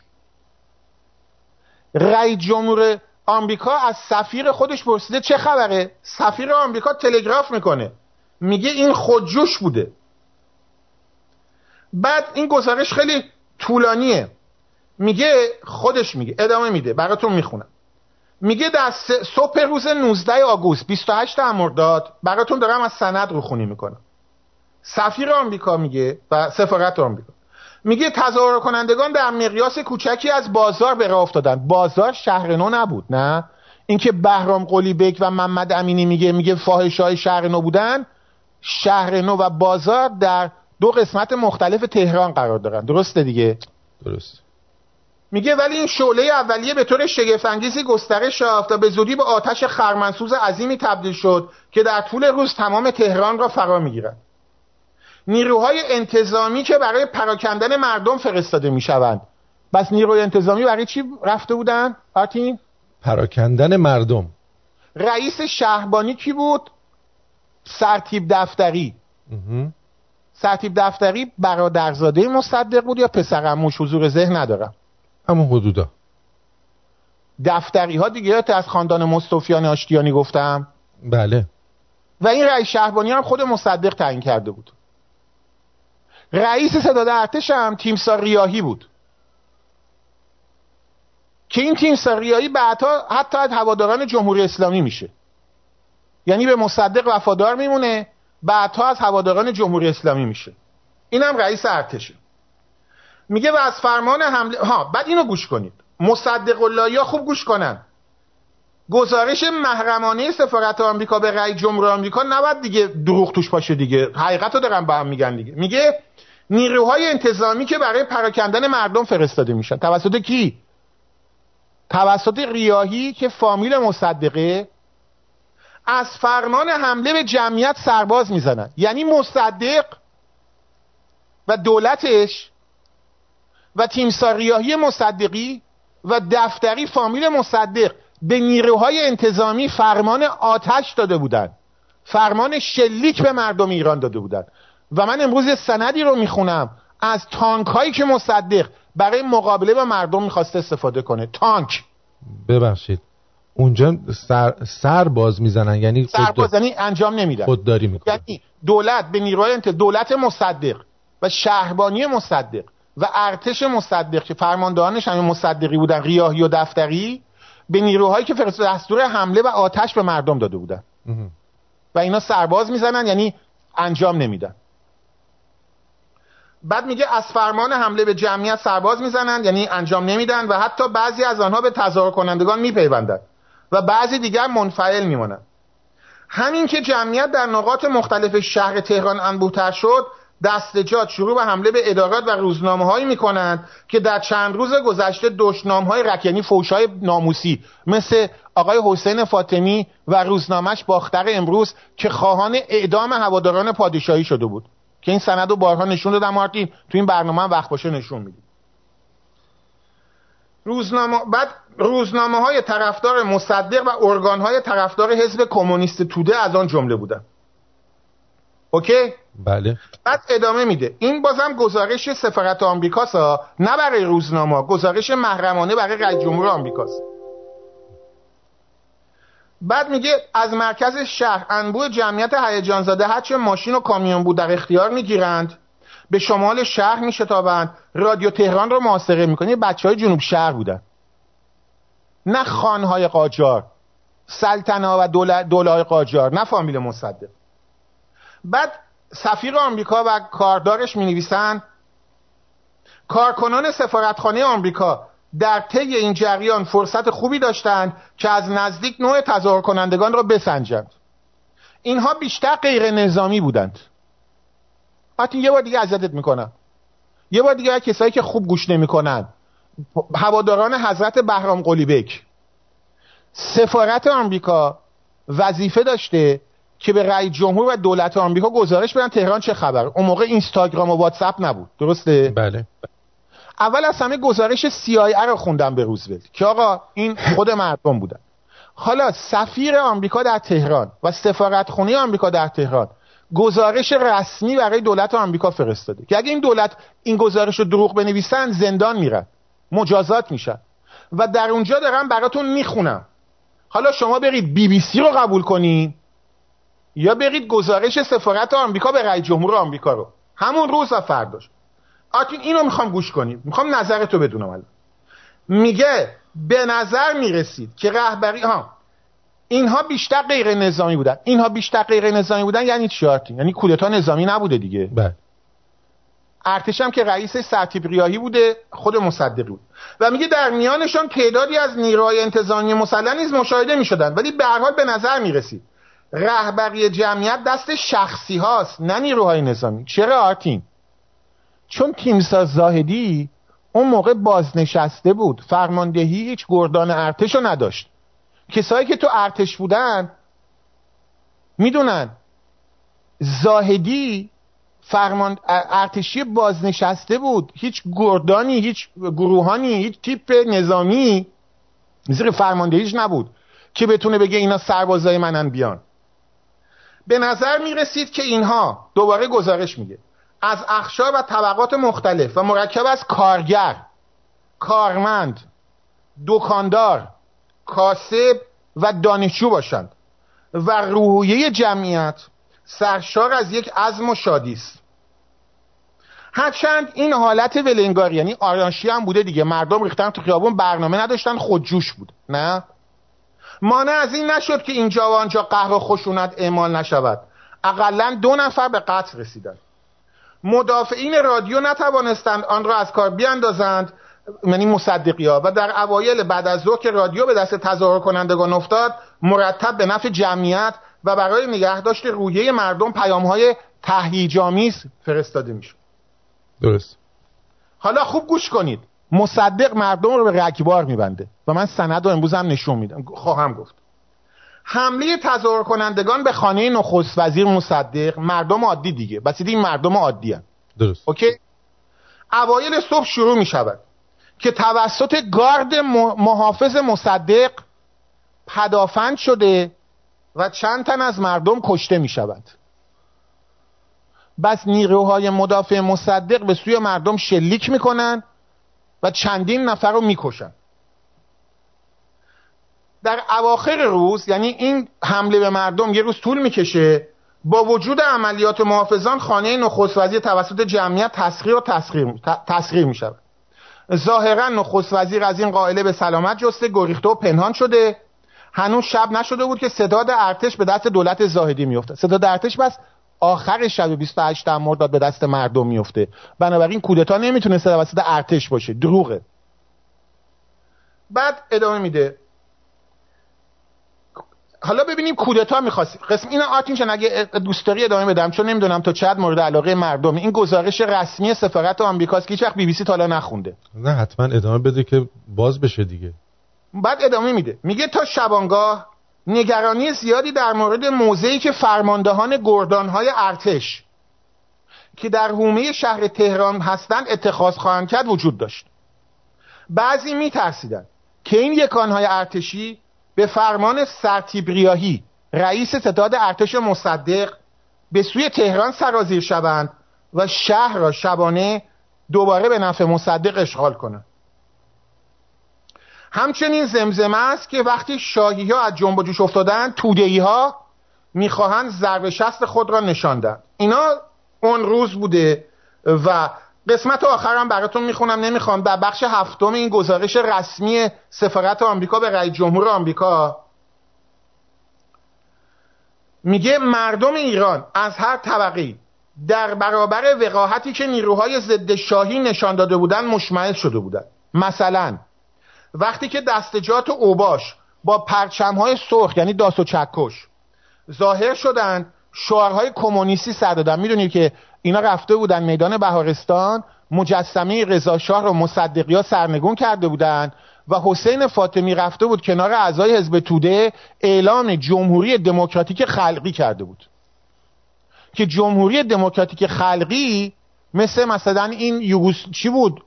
رئیس جمهور آمریکا از سفیر خودش پرسیده چه خبره؟ سفیر آمریکا تلگراف می‌کنه. میگه این خودجوش بوده. بعد این گزارش خیلی طولانیه. میگه خودش میگه ادامه میده. براتون می‌خونم. میگه در صبح روز 19 آگوست 28 مرداد براتون دارم از سند رو خونی می‌کنم. سفیر آمریکا میگه و سفارت آمریکا. میگه تظاهر کنندگان در مقیاس کوچکی از بازار به راه افتادن. بازار شهر نو نبود نه؟ اینکه بهرام قلی و محمد امینی میگه میگه فاحش های شهر نو بودن شهر نو و بازار در دو قسمت مختلف تهران قرار دارن. درسته دیگه؟ درست. میگه ولی این شعله اولیه به طور شگفتانگیزی گسترش یافت و به زودی به آتش خرمنسوز عظیمی تبدیل شد که در طول روز تمام تهران را فرا می‌گیرد. نیروهای انتظامی که برای پراکندن مردم فرستاده می‌شوند. بس نیروی انتظامی برای چی رفته بودن؟ آرتین پراکندن مردم. رئیس شهربانی کی بود؟ سرتیب دفتری. سرتیب دفتری برادرزاده مصدق بود یا پسرموش حضور ذهن ندارم. همون حدودا. دفتری ها دیگه از خاندان مصطفیان آشتیانی گفتم. بله. و این رئیس شهربانی هم خود مصدق تعیین کرده بود. رئیس ستاد ارتش هم تیمسار ریاهی بود. که این تیمسار ریاهی بعدها حتی از هواداران جمهوری اسلامی میشه. یعنی به مصدق وفادار میمونه بعدها از هواداران جمهوری اسلامی میشه. اینم رئیس ارتشه. میگه و از فرمان حمله ها بعد اینو گوش کنید. مصدق الله خوب گوش کنن. گزارش محرمانه سفارت آمریکا به رئیس جمهور آمریکا نباید دیگه دروغ توش باشه دیگه. حقیقت رو دارن با هم میگن دیگه. میگه نیروهای انتظامی که برای پراکندن مردم فرستاده میشن. توسط کی؟ توسط ریاهی که فامیل مصدقه از فرمان حمله به جمعیت سرباز می‌زنن. یعنی مصدق و دولتش و تیمسار ریاهی مصدقی و دفتری فامیل مصدق به نیروهای انتظامی فرمان آتش داده بودند فرمان شلیک به مردم ایران داده بودند و من امروز سندی رو می‌خونم از تانک هایی که مصدق برای مقابله با مردم می‌خواسته استفاده کنه. تانک. ببخشید. اونجا سر, سر باز می‌زنن. یعنی سر باز یعنی انجام نمیدن. خودداری می‌کنن. یعنی دولت به نیروهای انت... دولت مصدق و شهربانی مصدق و ارتش مصدق که فرماندهانش همین مصدقی بودن ریاهی و دفتری به نیروهایی که فرست دستور حمله و آتش به مردم داده بودن. و اینا سرباز می‌زنن یعنی انجام نمیدن. بعد میگه از فرمان حمله به جمعیت سرباز می‌زنن یعنی انجام نمیدن و حتی بعضی از آنها به تظاهر کنندگان میپیوندند و بعضی دیگر منفعل میمونن همین که جمعیت در نقاط مختلف شهر تهران انبوهتر شد دستجات شروع به حمله به ادارات و روزنامه هایی می که در چند روز گذشته دشنام های رک یعنی فوش های ناموسی مثل آقای حسین فاطمی و روزنامهش باختر امروز که خواهان اعدام هواداران پادشاهی شده بود. که این سند رو بارها نشون دادم مارتین تو این برنامه هم وقت باشه نشون میدیم روزنامه بعد روزنامه های طرفدار مصدق و ارگان های طرفدار حزب کمونیست توده از آن جمله بودن. اوکی؟ بله. بعد ادامه میده. این بازم گزارش سفارت آمریکاست نه برای روزنامه گزارش محرمانه برای رئیس جمهور آمریکاست. بعد میگه از مرکز شهر انبوه جمعیت هیجان زده هرچه ماشین و کامیون بود در اختیار می‌گیرند. به شمال شهر میشتابند. رادیو تهران رو محاصره می‌کنه. بچه های جنوب شهر بودن. نه خانهای قاجار سلطنه و دوله های قاجار نه فامیل مصدق. بعد سفیر آمریکا و کاردارش می نویسن کارکنان سفارتخانه آمریکا در طی این جریان فرصت خوبی داشتند که از نزدیک نوع تظاهر کنندگان را بسنجند. اینها بیشتر غیر نظامی بودند. حتی یه بار دیگه ازدت می‌کنم. یه بار دیگه کسایی که خوب گوش نمی‌کنن. هواداران حضرت بهرام قلیبک سفارت آمریکا وظیفه داشته که به رئیس جمهور و دولت آمریکا گزارش بدن تهران چه خبر. اون موقع اینستاگرام و واتساپ نبود. درسته؟ بله. اول از همه گزارش CIA رو خوندم به روزولت که آقا این خود مردم بودن. حالا سفیر آمریکا در تهران و سفارتخونه آمریکا در تهران گزارش رسمی برای دولت آمریکا فرستاده که اگه این دولت این گزارش رو دروغ بنویسن زندان میرن مجازات میشن. و در اونجا دارم براتون می‌خونم. حالا شما برید بی بی سی رو قبول کنین یا برید گزارش سفارت آمریکا به رئیس جمهور آمریکا رو. همون روز و فرداش. آتین اینو می‌خوام گوش کنید می‌خوام نظرتو بدونم الان. میگه به نظر می‌رسید که رهبری ها اینها بیشتر غیر نظامی بودن. اینها بیشتر غیر نظامی بودن یعنی چی یعنی کودتا نظامی نبوده دیگه. بله. ارتش هم که رئیس سرتیب ریاهی بوده خود مصدقی بود. و میگه در میانشان تعدادی از نیروهای انتظامی مسلح نیز مشاهده می‌شدن ولی به هر حال به نظر می‌رسید. رهبری جمعیت دست شخصی هاست نه نیروهای نظامی. چرا آرتین چون تیمساز زاهدی اون موقع بازنشسته بود. فرماندهی هیچ گردان ارتش رو نداشت. کسایی که تو ارتش بودن می‌دونن. زاهدی فرمان ارتشی بازنشسته بود. هیچ گردانی هیچ گروهانی هیچ تیپ نظامی زیر فرماندهیش نبود که بتونه بگه اینا سربازای منن بیان. به نظر می‌رسید که اینها دوباره گزارش میگه از اخشار و طبقات مختلف و مرکب از کارگر کارمند دکاندار کاسب و دانشجو باشند و روحیه جمعیت سرشار از یک عزم و شادی است. هرچند این حالت ولنگاری یعنی آرانشی هم بوده دیگه مردم ریختن تو خیابون برنامه نداشتن خودجوش بود نه؟ مانع از این نشد که اینجا و آنجا قهر خشونت اعمال نشود. اقلا دو نفر به قتل رسیدند. مدافعین رادیو نتوانستند آن را از کار بیاندازند یعنی مصدقی ها و در اوایل بعد از ظهر که رادیو به دست تظاهر کنندگان افتاد مرتب به نفع جمعیت و برای نگهداشت رویه مردم پیام های تهییجامیز فرستاده می‌شد. درست. حالا خوب گوش کنید. مصدق مردم رو به رگبار میبنده و من سند رو امروز هم نشون میدم. خواهم گفت. حمله تظاهر کنندگان به خانه نخست وزیر مصدق مردم عادی دیگه. بس این مردم عادی هم. درست. اوکی؟ اوایل صبح شروع می شود که توسط گارد محافظ مصدق پدافند شده و چند تن از مردم کشته می شود. بس نیروهای مدافع مصدق به سوی مردم شلیک می‌کنن و چندین نفر رو می‌کشن در اواخر روز یعنی این حمله به مردم یه روز طول می‌کشه با وجود عملیات محافظان خانه نخست توسط جمعیت تسخیر و تسخیر, تسخیر می شود ظاهرا نخست وزیر از این قائله به سلامت جسته گریخته و پنهان شده. هنوز شب نشده بود که ستاد ارتش به دست دولت زاهدی میفته ستاد ارتش بس آخر شب 28 مرداد به دست مردم میفته بنابراین کودتا نمی‌تونه توسط ارتش باشه. دروغه. بعد ادامه میده. حالا ببینیم کودتا می‌خواست. قسم این آرتین اگه دوست داری ادامه بدم چون نمی‌دونم تا چقدر مورد علاقه مردم. این گزارش رسمی سفارت آمریکاست که هیچ وقت بی بی سی تا نخونده. نه حتما ادامه بده که باز بشه دیگه. بعد ادامه میده. میگه تا شبانگاه نگرانی زیادی در مورد موضعی که فرماندهان گردانهای ارتش که در حومه شهر تهران هستند اتخاذ خواهند کرد وجود داشت. بعضی میترسیدند که این یکانهای ارتشی به فرمان سرتیب ریاهی رئیس ستاد ارتش مصدق به سوی تهران سرازیر شوند و شهر را شبانه دوباره به نفع مصدق اشغال کنند. همچنین زمزمه است که وقتی شاهی ها از جنب جوش افتادن تودهی ها می‌خواهند ضرب شست خود را نشاندن اینا اون روز بوده و قسمت آخرم براتون می‌خونم نمی‌خوام. در بخش هفتم این گزارش رسمی سفارت آمریکا به رئیس جمهور آمریکا. میگه مردم ایران از هر طبقی در برابر وقاحتی که نیروهای ضد شاهی نشان داده بودند مشمعل شده بودند مثلا وقتی که دستجات اوباش با پرچمهای سرخ یعنی داس و چکش ظاهر شدند شعارهای کمونیستی سر دادن. می‌دونید که اینا رفته بودن میدان بهارستان مجسمه رضا شاه رو مصدقی سرنگون کرده بودن و حسین فاطمی رفته بود کنار اعضای حزب توده اعلام جمهوری دموکراتیک خلقی کرده بود. که جمهوری دموکراتیک خلقی مثل مثلا این یوگوس چی بود؟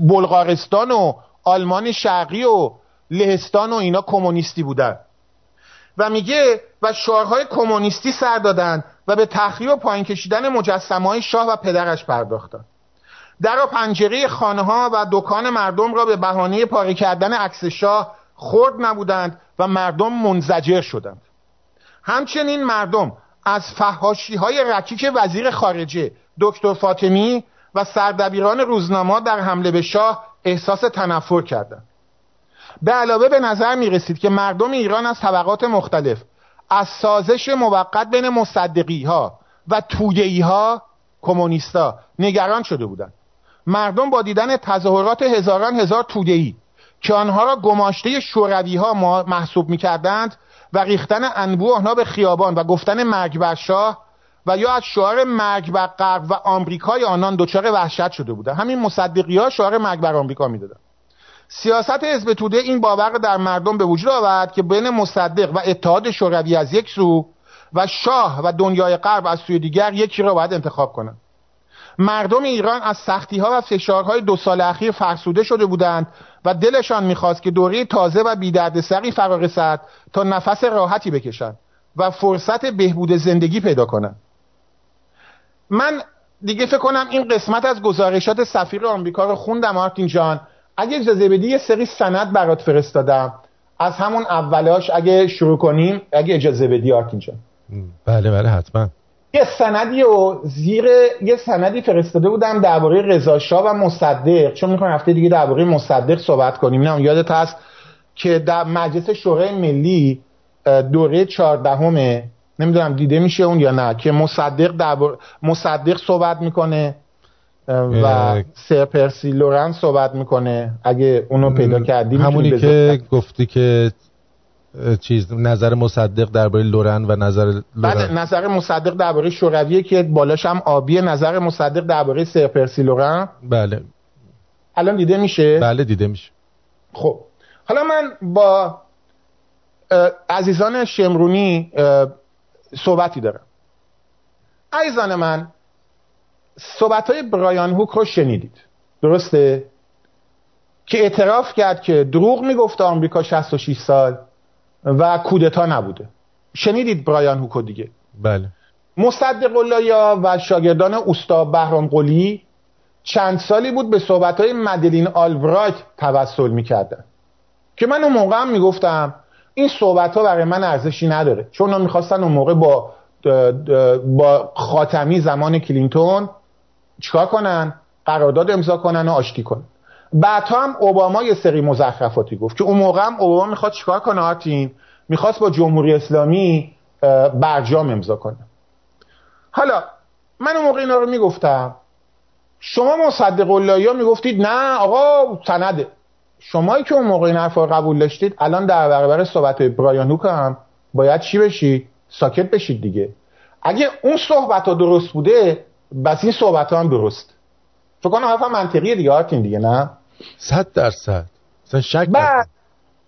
بلغارستان و آلمان شرقی و لهستان و اینا کمونیستی بودن. و میگه و شعارهای کمونیستی سر دادن و به تخریب و پایین کشیدن مجسمه های شاه و پدرش پرداختن. در و پنجره خانه ها و دکان مردم را به بهانه پاره کردن عکس شاه خرد نبودند و مردم منزجر شدند. همچنین مردم از فهاشی های رکیک وزیر خارجه دکتر فاطمی و سردبیران روزنامه در حمله به شاه احساس تنفر کردند. به علاوه به نظر می رسید که مردم ایران از طبقات مختلف از سازش موقت بین مصدقی ها و تویهی ها کمونیستا نگران شده بودند. مردم با دیدن تظاهرات هزاران هزار تودهی که آنها را گماشته شوروی ها محسوب می کردند و ریختن انبوه آنها به خیابان و گفتن مرگ بر شاه و یا از شعار مرگ بر غرب و آمریکای آنان دچار وحشت شده بودند همین مصدقی ها شعار مرگ بر آمریکا می‌دادند. سیاست حزب توده این باور در مردم به وجود آورد که بین مصدق و اتحاد شوروی از یک سو و شاه و دنیای غرب از سوی دیگر یکی را باید انتخاب کنند. مردم ایران از سختی ها و فشارهای دو سال اخیر فرسوده شده بودند و دلشان می‌خواست که دوره تازه و بیدردسری فرا رسد تا نفس راحتی بکشند و فرصت بهبود زندگی پیدا کنند. من دیگه فکر کنم این قسمت از گزارشات سفیر آمریکا رو خوندم آرتین جان. اگه اجازه بدی یه سری سند برات فرستادم. از همون اولاش اگه شروع کنیم اگه اجازه بدی آرتین جان. بله بله حتما. یه سندی و زیر یه سندی فرستاده بودم درباره رضا و مصدق. چون می‌خوام هفته دیگه درباره مصدق صحبت کنیم. نه یادت هست که در مجلس شورای ملی دوره چهاردهمه. نمی‌دونم دیده میشه اون یا نه. که مصدق درباره مصدق صحبت می‌کنه. و سر پرسی لورن صحبت می‌کنه. اگه اونو پیدا کردی همونی که گفتی که چیز نظر مصدق درباره لورن و نظر لورن. بله نظر مصدق درباره شوروی که بالاش هم آبی نظر مصدق درباره سرپرسی لورن. بله. الان دیده میشه؟ بله دیده میشه. خب. حالا من با عزیزان شمرونی صحبتی دارم. عزیزان من صحبت های برایان هوک رو شنیدید. درسته؟ که اعتراف کرد که دروغ می‌گفت آمریکا 66 سال و کودتا نبوده. شنیدید برایان هوکو دیگه؟ بله. مصدق الله و شاگردان اوستا بهرام قلی چند سالی بود به صحبت های مدلین آلبرایت توسل می‌کردن. که من اون موقع هم می‌گفتم این صحبت ها برای من ارزشی نداره. چون اونا می‌خواستن اون موقع با با خاتمی زمان کلینتون چیکار کنن؟ قرارداد امضا کنن و آشتی کنن. بعدها هم اوباما یه سری مزخرفاتی گفت که اون موقع هم اوباما می‌خواد چیکار کنه آرتین می‌خواست با جمهوری اسلامی برجام امضا کنه. حالا من اون موقع اینا رو می‌گفتم. شما مصدق اللهی ها می‌گفتید نه آقا سنده. شمایی که اون موقع این حرف قبول داشتید الان در برابر صحبت برایان هوک هم باید چی بشید؟ ساکت بشید دیگه. اگه اون صحبت ها درست بوده بس این صحبت هم درست. فکر کنم حرف منطقیه دیگه آرتین دیگه نه؟ صد درصد. اصلا شک بعد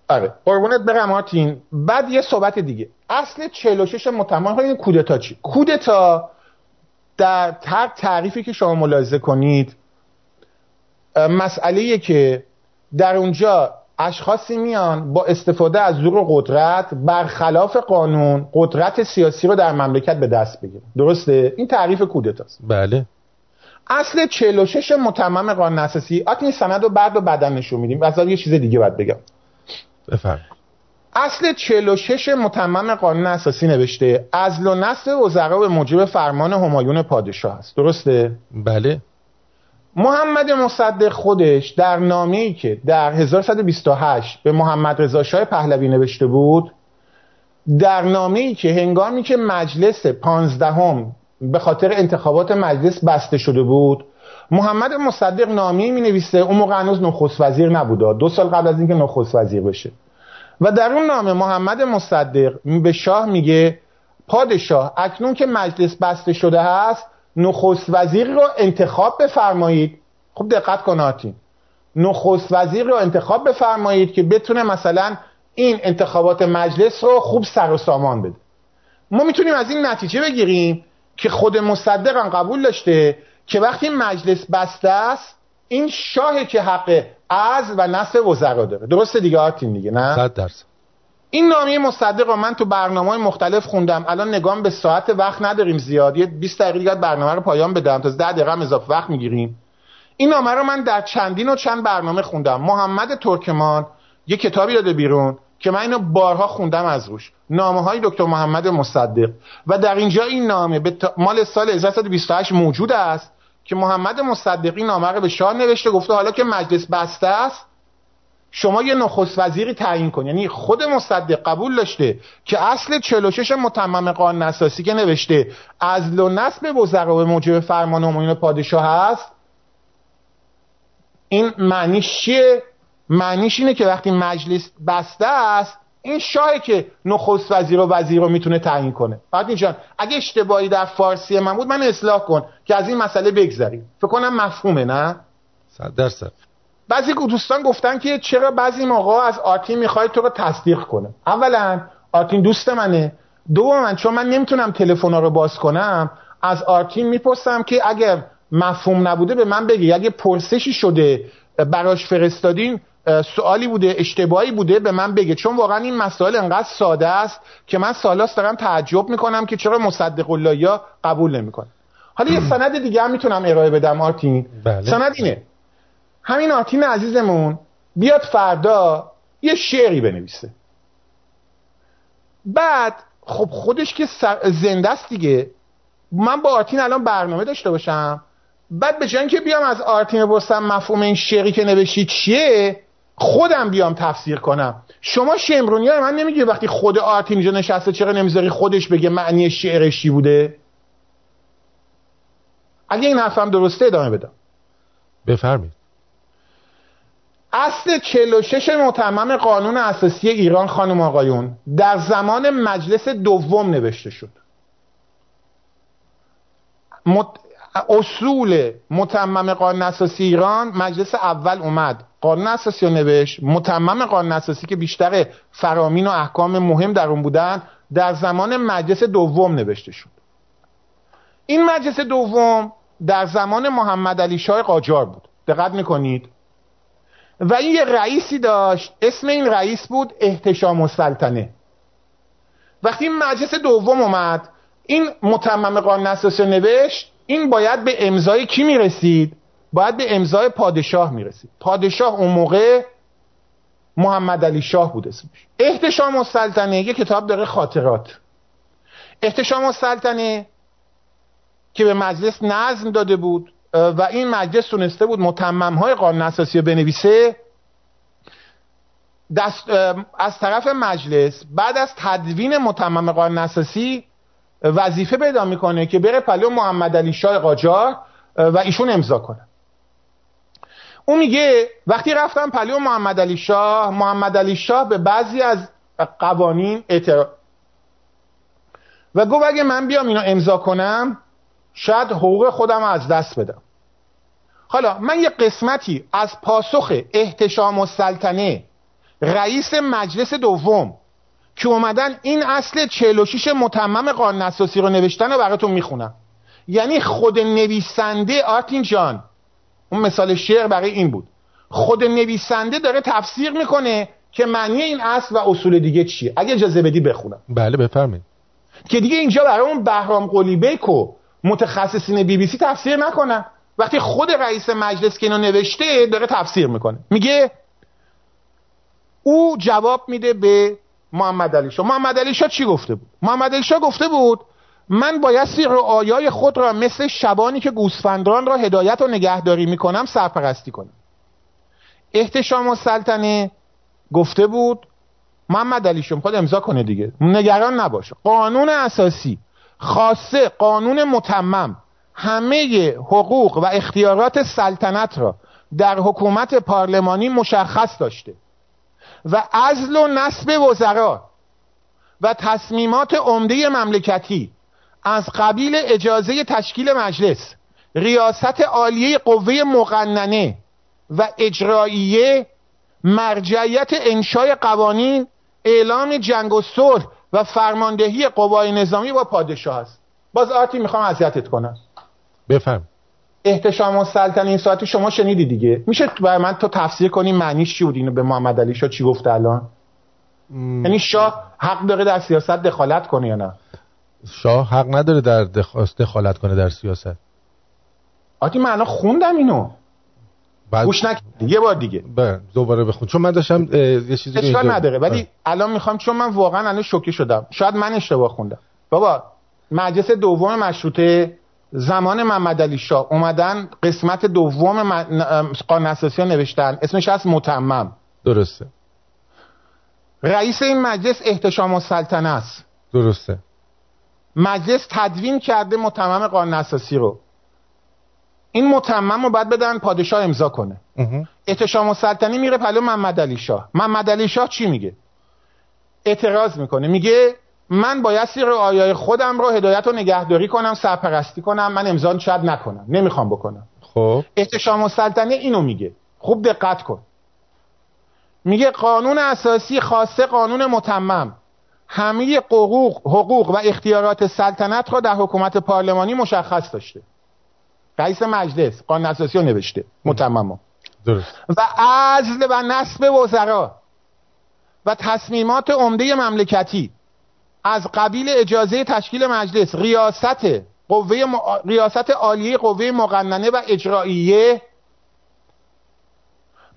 آره قربونت برم آرتین. بعد یه صحبت دیگه. اصل 46 متمم این کودتا چی؟ کودتا در هر تعریفی که شما ملاحظه کنید مسئله که در اونجا اشخاصی میان با استفاده از زور و قدرت برخلاف قانون قدرت سیاسی رو در مملکت به دست بگیرن. درسته؟ این تعریف کودتاست بله. اصل 46 متمم قانون اساسی. آت این سند رو بعد و بدن نشون میدیم. از یه چیز دیگه باید بگم. بفرم اصل 46 متمم قانون اساسی نوشته ازل و نصب وزرا به موجب فرمان همایون پادشاه است. درسته؟ بله. محمد مصدق خودش در نامه ای که در 1128 به محمد رضا شاه پهلوی نوشته بود در نامه ای که هنگامی که مجلس پانزدهم به خاطر انتخابات مجلس بسته شده بود محمد مصدق نامی می نویسه اون موقع هنوز نخست وزیر نبوده دو سال قبل از اینکه نخست وزیر بشه. و در اون نامه محمد مصدق به شاه میگه پادشاه اکنون که مجلس بسته شده هست نخست وزیر رو انتخاب بفرمایید. خب دقت کناتین نخست وزیر رو انتخاب بفرمایید که بتونه مثلا این انتخابات مجلس رو خوب سر و سامان بده. ما می‌تونیم از این نتیجه بگیریم که خود مصدق قبول داشته که وقتی مجلس بسته است این شاه که حق از و نصف وزرا داره. درسته دیگه آرتین دیگه نه؟ صد درصد. این نامه مصدق رو من تو برنامه های مختلف خوندم. الان نگام به ساعت وقت نداریم زیاد. یه 20 دقیقه برنامه رو پایان بدم. تا 10 دقیقه اضافه وقت می‌گیریم. این نامه رو من در چندین و چند برنامه خوندم. محمد ترکمان یه کتابی داده بیرون که من اینو بارها خوندم از روش. نامه های دکتر محمد مصدق. و در اینجا این نامه به مال سال 1328 موجود است که محمد مصدقی نامه رو به شاه نوشته گفته. حالا که مجلس بسته است شما یه نخست وزیری تعیین کن. یعنی خود مصدق قبول داشته که اصل 46 متمم قانون اساسی که نوشته از و نصب وزرا به موجب فرمان عمومی پادشاه هست این معنیش چیه؟ معنیش اینه که وقتی مجلس بسته است این شاهه که نخست وزیر و وزیر رو می‌تونه تعیین کنه. فقط اینجا اگه اشتباهی در فارسی من بود من اصلاح کن که از این مسئله بگذریم. فکر کنم مفهومه نه؟ صد درصد. بعضی دوستان گفتن که چرا بعضی موقع از آرتین می‌خوای تو رو تصدیق کنه. اولا آرتین دوست منه. دوما چون من نمی‌تونم تلفن رو باز کنم از آرتین می‌پرسم که اگر مفهوم نبوده به من بگی. اگه پرسشی شده براش فرستادین سوالی بوده اشتباهی بوده به من بگه چون واقعا این مسائل انقدر ساده است که من سالاست دارم تعجب می‌کنم که چرا مصدق الله قبول نمی‌کنه حالا یه سند دیگه هم می‌تونم ارائه بدم آرتین. بله. سند اینه. همین آرتین عزیزمون بیاد فردا یه شعری بنویسه. بعد خب خودش که زنده است دیگه. من با آرتین الان برنامه داشته باشم. بعد به جای که بیام از آرتین بپرسم مفهوم این شعری که نوشتی چیه خودم بیام تفسیر کنم. شما شمرونی های من نمیگه وقتی خود آرتین اینجا نشسته چرا نمی‌ذاری خودش بگه معنی شعرش چی بوده؟ اگه این حرفم درسته ادامه بدم. بفرمید اصل 46 متمم قانون اساسی ایران خانم آقایون در زمان مجلس دوم نوشته شد. مت... اصول متمم قانون اساسی ایران مجلس اول اومد. قانون اساسی رو نوشت. متمم قانون اساسی که بیشتر فرامین و احکام مهم در اون بودن در زمان مجلس دوم نوشته شد. این مجلس دوم در زمان محمد علی شاه قاجار بود. دقت می‌کنید؟ و این یه رئیسی داشت. اسم این رئیس بود احتشام السلطنه. وقتی این مجلس دوم اومد این متمم قانون اساسی نوشت این باید به امضای کی می‌رسید؟ باید به امضای پادشاه می‌رسید. پادشاه اون موقع محمد علی شاه بود اسمش. احتشام السلطنه یه کتاب داره خاطرات. احتشام السلطنه که به مجلس نظم داده بود و این مجلس تونسته بود متمم های قانون اساسی رو بنویسه. دست از طرف مجلس بعد از تدوین متمم قانون اساسی وظیفه پیدا می‌کنه که بره پلو محمد علی شاه قاجار و ایشون امضا کنه. اون میگه وقتی رفتم پلو محمد علی شاه محمد علی شاه به بعضی از قوانین اعتراض و گفت اگه من بیام اینو امضا کنم شاید حقوق خودم از دست بدم. حالا من یه قسمتی از پاسخ احتشام و سلطنه رئیس مجلس دوم که اومدن این اصل 46 متمم قانون اساسی رو نوشتن رو براتون می‌خونم. یعنی خود نویسنده آرتین جان اون مثال شعر برای این بود. خود نویسنده داره تفسیر می‌کنه که معنی این اصل و اصول دیگه چیه. اگه اجازه بدی بخونم. بله بفرمایید. که دیگه اینجا برای اون بهرام قلیبک و متخصصین بی بی سی تفسیر نکنن. وقتی خود رئیس مجلس که اینو نوشته داره تفسیر می‌کنه. میگه او جواب میده به محمد علی شاه. محمد علی شاه چی گفته بود؟ محمد علی شاه گفته بود من بایستی رعایای خود را مثل شبانی که گوسفندان را هدایت و نگهداری می‌کنم سرپرستی کنم. احتشام و سلطنه گفته بود محمد علی شاه خود امضا کنه دیگه. نگران نباشه قانون اساسی خاصه قانون متمم همه حقوق و اختیارات سلطنت را در حکومت پارلمانی مشخص داشته و ازل و نصب وزرا و تصمیمات عمده مملکتی از قبیل اجازه تشکیل مجلس ریاست عالیه قوه مقننه و اجراییه مرجعیت انشای قوانین اعلام جنگ و صلح و فرماندهی قوای نظامی با پادشاه است. باز آرتی می‌خوام اذیتت کنم. بفهم احتشام السلطنه این ساعتی شما شنیدی دیگه. میشه برای من تو تفسیر کنی معنیش چی بود؟ اینو به محمد علی شاه چی گفته الان؟ یعنی شاه حق داره در سیاست دخالت کنه یا نه؟ شاه حق نداره در دخالت کنه در سیاست. آتی من الان خوندم اینو. بعد گوش نکردی یه بار دیگه. بله دوباره بخون. چون من داشتم یه چیزی رو اینجا... نداره. ولی الان می‌خوام چون من واقعا الان شوکه شدم. شاید من اشتباه خوندم. بابا مجلس دوم مشروطه زمان محمد علی شاه. اومدن قسمت دوم قانون اساسی نوشتن. اسمش از متمم. درسته. رئیس این مجلس احتشام السلطنه است. درسته. مجلس تدوین کرده متمم قانون اساسی رو. این متمم رو باید بدن پادشاه امضا کنه. احتشام السلطنه میره پلو محمد علی شاه. محمد علی شاه چی میگه؟ اعتراض می‌کنه. میگه من بایستی رو آیای خودم رو هدایت و نگهداری کنم سرپرستی کنم من امضا شاید نکنم. نمی‌خوام بکنم. خب. احتشام السلطنه اینو میگه. خوب دقت کن. میگه قانون اساسی خاصه قانون متمم. همه حقوق حقوق و اختیارات سلطنت را در حکومت پارلمانی مشخص داشته. رئیس مجلس قانون اساسی رو نوشته متمم درست. و عزل و نصب وزرا و تصمیمات عمده مملکتی از قبیل اجازه تشکیل مجلس ریاست قوه ریاست عالیه قوه مقننه و اجراییه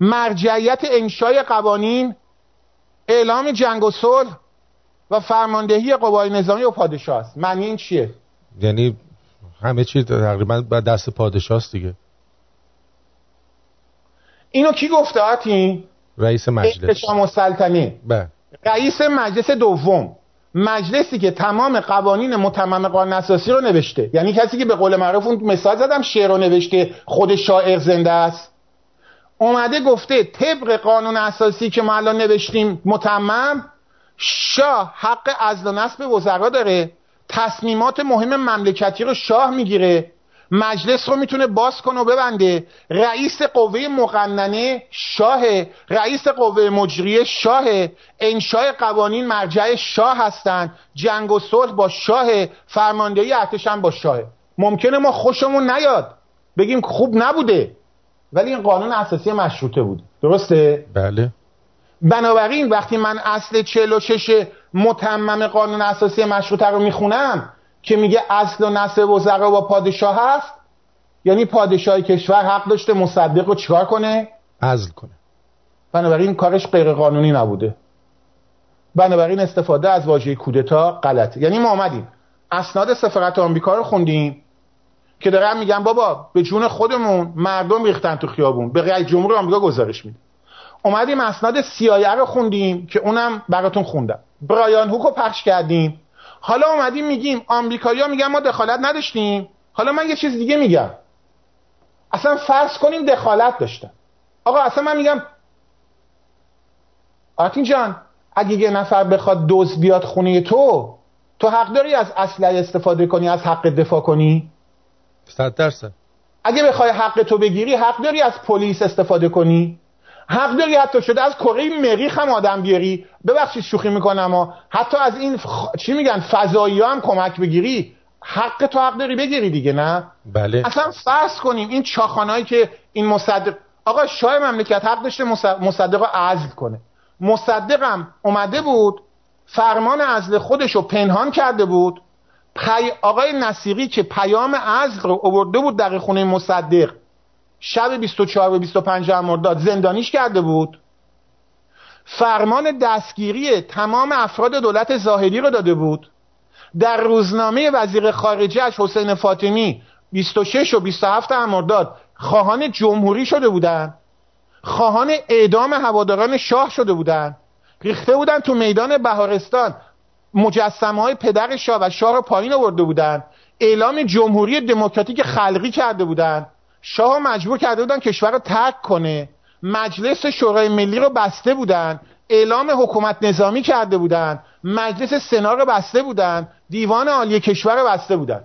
مرجعیت انشای قوانین اعلام جنگ و صلح و فرماندهی قوای نظامی و پادشاه است معنی این چیه؟ یعنی همه چی تقریبا به دست پادشاه دیگه. اینو کی گفته آتی؟ رئیس مجلس. سلطنه بله. رئیس مجلس دوم. مجلسی که تمام قوانین متمم قانون اساسی رو نوشته. یعنی کسی که به قول معروف اون مثال زدم شعر رو نوشته خود شاعر زنده است. اومده گفته طبق قانون اساسی که ما الان نوشتیم متمم شاه حق ازل و نصب وزرا داره. تصمیمات مهم مملکتی رو شاه می‌گیره. مجلس رو می‌تونه باز کنه و ببنده. رئیس قوه مقننه شاه. رئیس قوه مجریه شاه. انشای قوانین مرجع شاه هستند جنگ و صلح با شاه. فرماندهی ارتش با شاه. ممکنه ما خوشمون نیاد. بگیم خوب نبوده. ولی این قانون اساسی مشروطه بود. درسته؟ بله. بنابراین وقتی من اصل 46 متمم قانون اساسی مشروطه رو می‌خونم که میگه اصل و نصب وزرا با پادشاه هست یعنی پادشاه کشور حق داشته مصدق رو چیکار کنه؟ عزل کنه. بنابراین کارش غیر قانونی نبوده. بنابراین استفاده از واژه کودتا غلطه. یعنی ما آمدیم اسناد سفارت آمریکا رو خوندیم که دارن میگن بابا به جون خودمون مردم ریختن تو خیابون. به رئیس جمهور آمریکا گزارش میده اومدیم اسناد سیایه رو خوندیم که اونم براتون خوندم. برایان هوک رو پخش کردیم. حالا اومدیم میگیم آمریکایی‌ها میگن ما دخالت نداشتیم. حالا من یه چیز دیگه میگم. اصلا فرض کنیم دخالت داشتن. آقا اصلا من میگم آتین جان اگه یه نفر بخواد دوز بیاد خونه تو تو حق داری از اسلحه استفاده کنی از حق دفاع کنی؟ صد درصد. اگه بخوای حق تو بگیری حق داری از پلیس استفاده کنی؟ حق داری حتی شده از کره مریخ هم آدم بیاری. ببخشید شوخی می‌کنم و حتی از این چی میگن فضایی هم کمک بگیری. حق تو حق داری بگیری دیگه نه؟ بله. اصلا فرض کنیم این چاخانایی که این مصدق آقا شاه مملکت حق داشته مصدق رو عزل کنه. مصدقم اومده بود فرمان عزل خودش رو پنهان کرده بود. پی... آقای نصیری که پیام عزل رو آورده بود در خونه مصدق شب 24 و 25 مرداد زندانیش کرده بود. فرمان دستگیری تمام افراد دولت ظاهری رو داده بود. در روزنامه وزیر خارجهش حسین فاطمی 26 و 27 مرداد خواهان جمهوری شده بودن. خواهان اعدام هواداران شاه شده بودن. ریخته بودن تو میدان بهارستان. مجسمه های پدر شاه و شاه رو پایین آورده بودن. اعلام جمهوری دموکراتیک خلقی کرده بودن. شاه مجبور کرده بودن کشور رو ترک کنه. مجلس شورای ملی رو بسته بودن. اعلام حکومت نظامی کرده بودن. مجلس سنا رو بسته بودن. دیوان عالی کشور رو بسته بودن.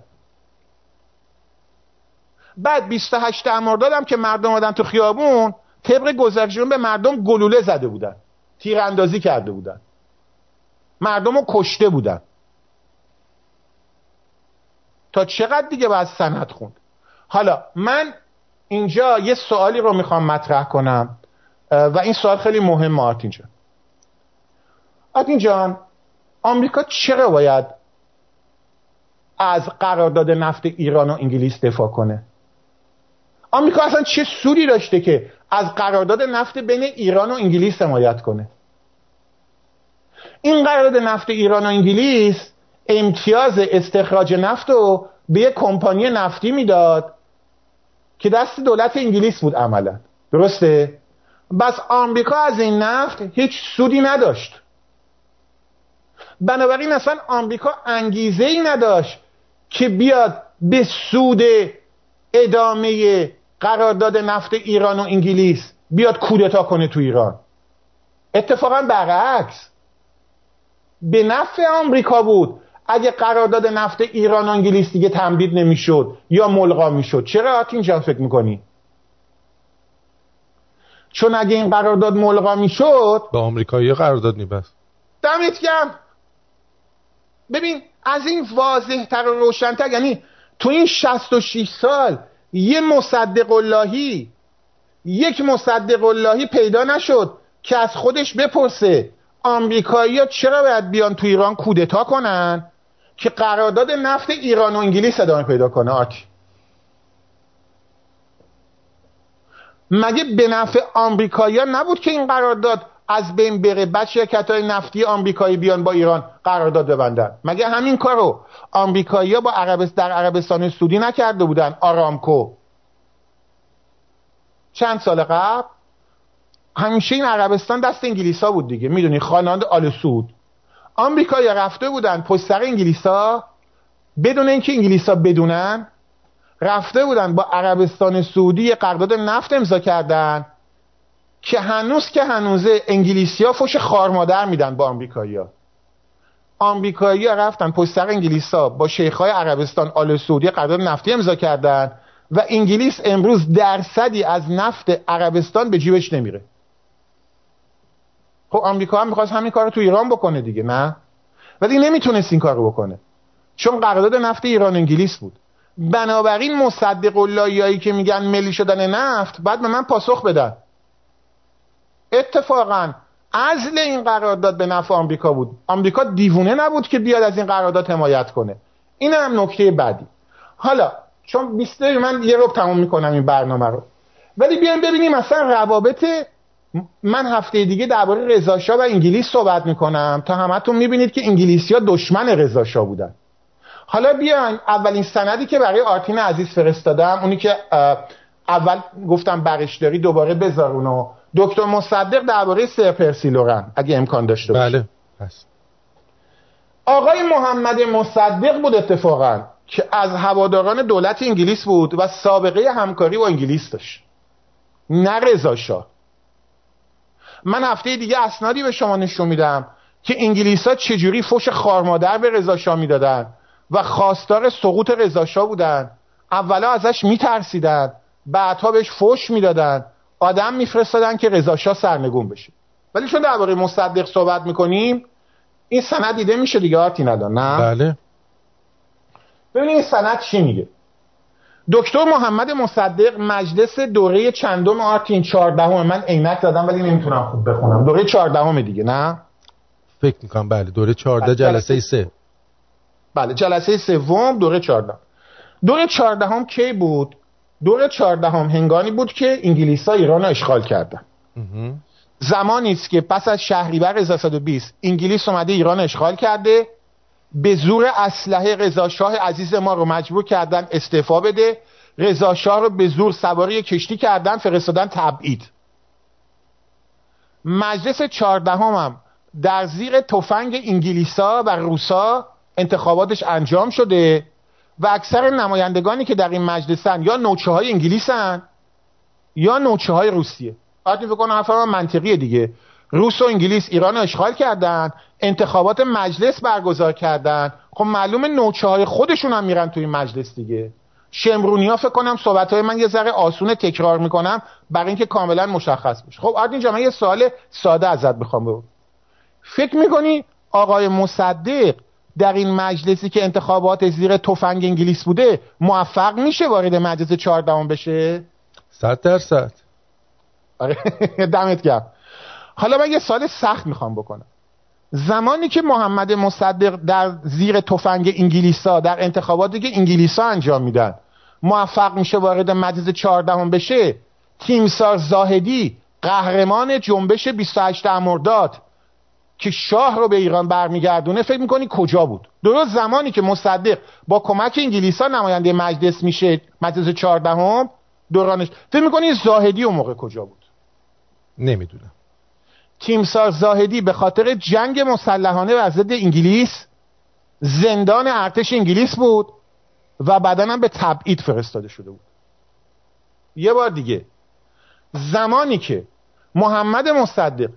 بعد 28 مرداد هم که مردم آمدن تو خیابون طبق گذشته به مردم گلوله زده بودن. تیراندازی کرده بودن. مردم رو کشته بودن. تا چقدر دیگه باید سند خوند؟ حالا من اینجا یه سوالی رو می‌خوام مطرح کنم و این سوال خیلی مهم آرت اینجا آتین جان آمریکا چرا باید از قرارداد نفت ایران و انگلیس دفاع کنه؟ آمریکا اصلا چه سوری داشته که از قرارداد نفت بین ایران و انگلیس حمایت کنه؟ این قرارداد نفت ایران و انگلیس امتیاز استخراج نفت رو به یک کمپانی نفتی می‌داد که دست دولت انگلیس بود عملا. درسته؟ بس آمریکا از این نفت هیچ سودی نداشت. بنابراین اصلا آمریکا انگیزه ای نداشت که بیاد به سود ادامه قرارداد نفت ایران و انگلیس بیاد کودتا کنه تو ایران. اتفاقا برعکس. به نفع آمریکا بود. اگه قرارداد نفت ایران و انگلیس دیگه تمدید نمی‌شد یا ملغا می‌شد چرا اینجا فکر می‌کنی؟ چون اگه این قرارداد ملغا می‌شد با آمریکایی قرارداد نیبست دمت گرم. ببین از این واضح تر و روشنتر یعنی تو این 66 سال یه مصدق اللهی یک مصدق اللهی پیدا نشد که از خودش بپرسه آمریکایی ها چرا باید بیان تو ایران کودتا کنن؟ که قرارداد نفت ایران و انگلیس ادامه پیدا کنه آتی مگه به نفع آمریکایی نبود که این قرارداد از بین بره بعد شرکت های نفتی آمریکایی بیان با ایران قرارداد ببندن؟ مگه همین کارو آمریکایی با عربست در عربستان سعودی نکرده بودن؟ آرامکو. چند سال قبل؟ همیشه این عربستان دست انگلیس ها بود دیگه. می‌دونی خانواده آل آمریکایی رفته بودن پشت سر انگلیس ها بدون اینکه انگلیس ها بدونن رفته بودن با عربستان سعودی قرارداد نفت امضا کردن که هنوز که هنوزه انگلیسی ها فش خارمادر میدن با آمریکایی ها آمریکایی ها رفتن پشت سر انگلیس ها با شیخ های عربستان آل سعودی قرارداد نفتی امضا کردن و انگلیس امروز درصدی از نفت عربستان به جیبش نمیره. خب آمریکا هم می‌خواست همین کار رو تو ایران بکنه دیگه نه؟ ولی نمی‌تونست این کار رو بکنه. چون قرارداد نفت ایران انگلیس بود. بنابراین مصدق اللهیایی که میگن ملی شدن نفت بعد به من پاسخ بدن. اتفاقا ازل این قرارداد به نفع آمریکا بود. آمریکا دیوونه نبود که بیاد از این قرارداد حمایت کنه. این هم نکته بعدی. حالا چون 20 من یه رو تموم می‌کنم این برنامه رو. ولی بیایم ببینیم مثلا روابط من هفته دیگه درباره رضاشاه و انگلیس صحبت می‌کنم. تا همتون می‌بینید که انگلیسی ها دشمن رضاشاه بودن. حالا بیاین اولین سندی که برای آرتین عزیز فرستادم اونی که اول گفتم برش داری دوباره بذار اونو. دکتر مصدق درباره سر پرسیلورن اگه امکان داشته باشه. بله هست آقای محمد مصدق بود اتفاقا که از هواداران دولت انگلیس بود و سابقه همکاری با انگلیس داشت. نه رضا من هفته دیگه اسنادی به شما نشون میدم که انگلیس ها چجوری فش خارمادر به رضا می‌دادن و خواستار سقوط رضا بودن. اولا ازش میترسیدن. بعدها بهش فش می‌دادن. آدم میفرستادن که رضا سرنگون بشه. ولی چون درباره مصدق صحبت می‌کنیم این سند دیده میشه دیگه آرتی ندان نه؟ بله. ببینید این سند چی میگه؟ دکتر محمد مصدق مجلس دوره چندم آرتین چهاردهم. من عینک دادم ولی نمی‌تونم خوب بخونم. دوره چهاردهم دیگه نه؟ فکر می‌کنم بله. دوره چهارده بله، جلسه سه. بله جلسه سوم دوره چهاردهم. دوره چهاردهم کی بود؟ دوره چهاردهم هنگانی بود که انگلیس ها ایران رو اشغال کردن. زمانی است که پس از شهریور 1320 انگلیس اومده ایران اشغال کرده. به زور اسلحه رضا شاه عزیز ما رو مجبور کردن استعفا بده. رضا شاه رو به زور سواری کشتی کردن فرستادن تبعید. مجلس چهاردهم هم در زیر تفنگ انگلیسا و روسا انتخاباتش انجام شده و اکثر نمایندگانی که در این مجلسن یا نوچه های انگلیسن یا نوچه های روسیه. باید فکر کنم حرف منطقیه دیگه. روس و انگلیس ایران رو اشغال کردن انتخابات مجلس برگزار کردن. خب معلوم نوچه های خودشون هم میرن توی مجلس دیگه. شمرونی ها فکر کنم صحبت های من یه ذره آسون تکرار می‌کنم برای اینکه کاملا مشخص بشه. خب آرد اینجا من یه سوال ساده ازت بخوام بگم. فکر می‌کنی آقای مصدق در این مجلسی که انتخابات زیر تفنگ انگلیس بوده موفق میشه وارد مجلس چهاردهم بشه؟ صد درصد. آره دمت گرم. حالا من یه سال سخت می‌خوام بکنم. زمانی که محمد مصدق در زیر تفنگ انگلیسا در انتخاباتی که انگلیسا انجام میدن موفق میشه وارد مجلس چهاردهم بشه تیمسار زاهدی قهرمان جنبش 28 مرداد که شاه رو به ایران برمیگردونه فکر می‌کنی کجا بود؟ درست زمانی که مصدق با کمک انگلیسا نماینده مجلس میشه مجلس چهاردهم دورانش فکر می‌کنی زاهدی اون موقع کجا بود؟ نمی‌دونم. تیمسار زاهدی به خاطر جنگ مسلحانه و ضد انگلیس زندان ارتش انگلیس بود و بعدا هم به تبعید فرستاده شده بود. یه بار دیگه زمانی که محمد مصدق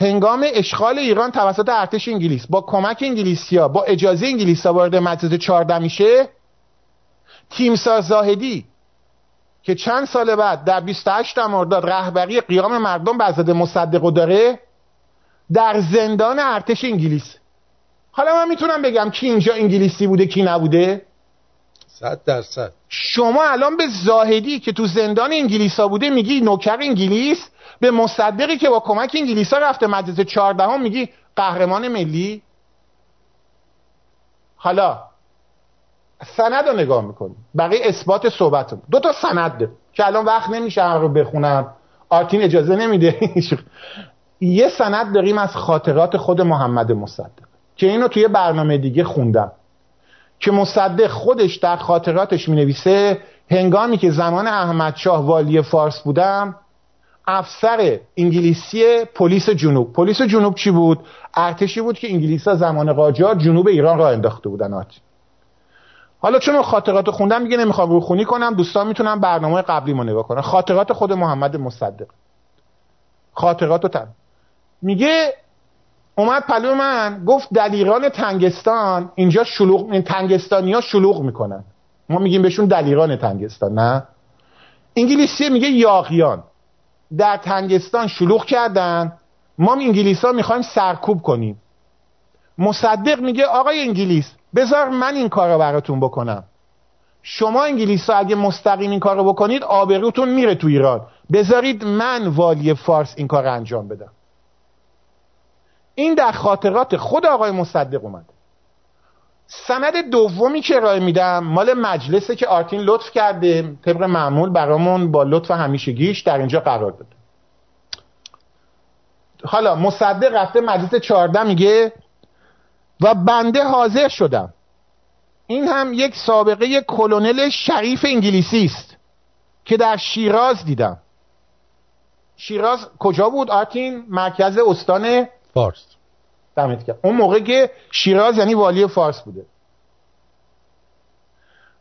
هنگام اشغال ایران توسط ارتش انگلیس با کمک انگلیسیا با اجازه انگلیسا وارد مجلس 14 میشه تیمسار زاهدی که چند سال بعد در 28 مرداد رهبری قیام مردم بر ضد مصدق داره در زندان ارتش انگلیس. حالا من می‌تونم بگم کی اینجا انگلیسی بوده کی نبوده؟ صد درصد. شما الان به زاهدی که تو زندان انگلیسا بوده میگی نوکر انگلیس؟ به مصدقی که با کمک انگلیسا رفته مجلس چهاردهم میگی قهرمان ملی؟ حالا سند رو نگاه می‌کنی. بقیه اثبات صحبت دو تا سند ده. که الان وقت نمیشه رو بخونم. آرتین اجازه نمیده. یه سند داریم از خاطرات خود محمد مصدق که اینو توی برنامه دیگه خوندم. که مصدق خودش در خاطراتش می نویسه هنگامی که زمان احمد شاه والی فارس بودم افسر انگلیسی پلیس جنوب. پلیس جنوب چی بود؟ ارتشی بود که انگلیسا زمان قاجار جنوب ایران را انداخته بودن آتی حالا چون خاطرات خوندم میگه نمی‌خوام رو خونی کنم دوستان می‌تونم برنامه قبلی ما نگاه کنم خاطرات خود محمد مصدق. خاطرات تن. میگه اومد پلو من گفت در ایران تنگستان اینجا شلوغ تنگستانی ها شلوغ می‌کنن. ما میگیم بهشون دلیران تنگستان نه؟ انگلیسی میگه یاغیان. در تنگستان شلوغ کردن. ما انگلیس ها می‌خوایم سرکوب کنیم. مصدق میگه آقای انگلیس بذار من این کار رو براتون بکنم. شما انگلیس ها اگه مستقیم این کار رو بکنید آبروتون میره تو ایران. بذارید من والی فارس این کار رو انجام بدم. این در خاطرات خود آقای مصدق اومد سند دومی که ارائه میدم مال مجلسه که آرتین لطف کرده. طبق معمول برامون با لطف همیشگیش در اینجا قرار داده. حالا مصدق رفته مجلس چهارده میگه و بنده حاضر شدم. این هم یک سابقه کلونل شریف انگلیسی است که در شیراز دیدم. شیراز کجا بود آرتین مرکز استان فارس. دمت گرم اون موقع که شیراز یعنی والی فارس بوده.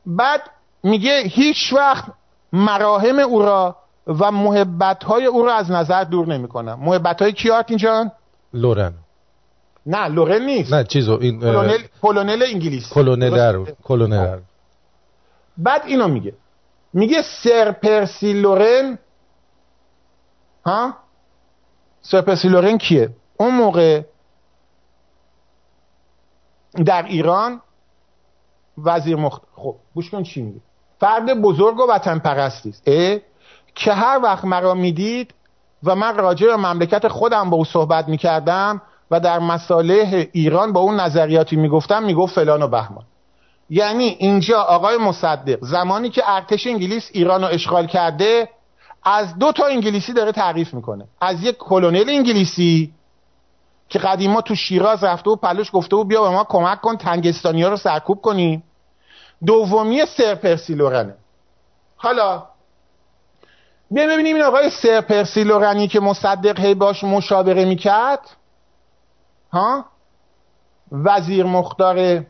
بعد میگه هیچ وقت مراحم او را و محبت های او را از نظر دور نمی‌کنم. محبت های کی آرتین جان؟ لورن. نه لورن نیست. نه چیزو این کلونل, کلونل انگلیس. کلونل کلونل بعد اینو میگه. میگه سر پرسی لورن ها؟ سر پرسی لورن کیه؟ اون موقع در ایران وزیر مخت... خب گوش کن چی میگه. فرد بزرگ و وطن پرستی است که هر وقت مرا می‌دید و من راجع به مملکت خودم با او صحبت می‌کردم و در مساله ایران با اون نظریاتی می‌گفتم می‌گفت فلان و بهمان. یعنی اینجا آقای مصدق زمانی که ارتش انگلیس ایران رو اشغال کرده از دو تا انگلیسی داره تعریف می‌کنه. از یک کلونل انگلیسی که قدیما تو شیراز رفته و پلوش گفته و بیا به ما کمک کن تنگستانی ها رو سرکوب کنیم. دومی سر پرسیلورنه حالا بیا ببینیم این آقای سر پرسیلورنی که مصدق هی باش مشاوره می‌کرد وزیر مختار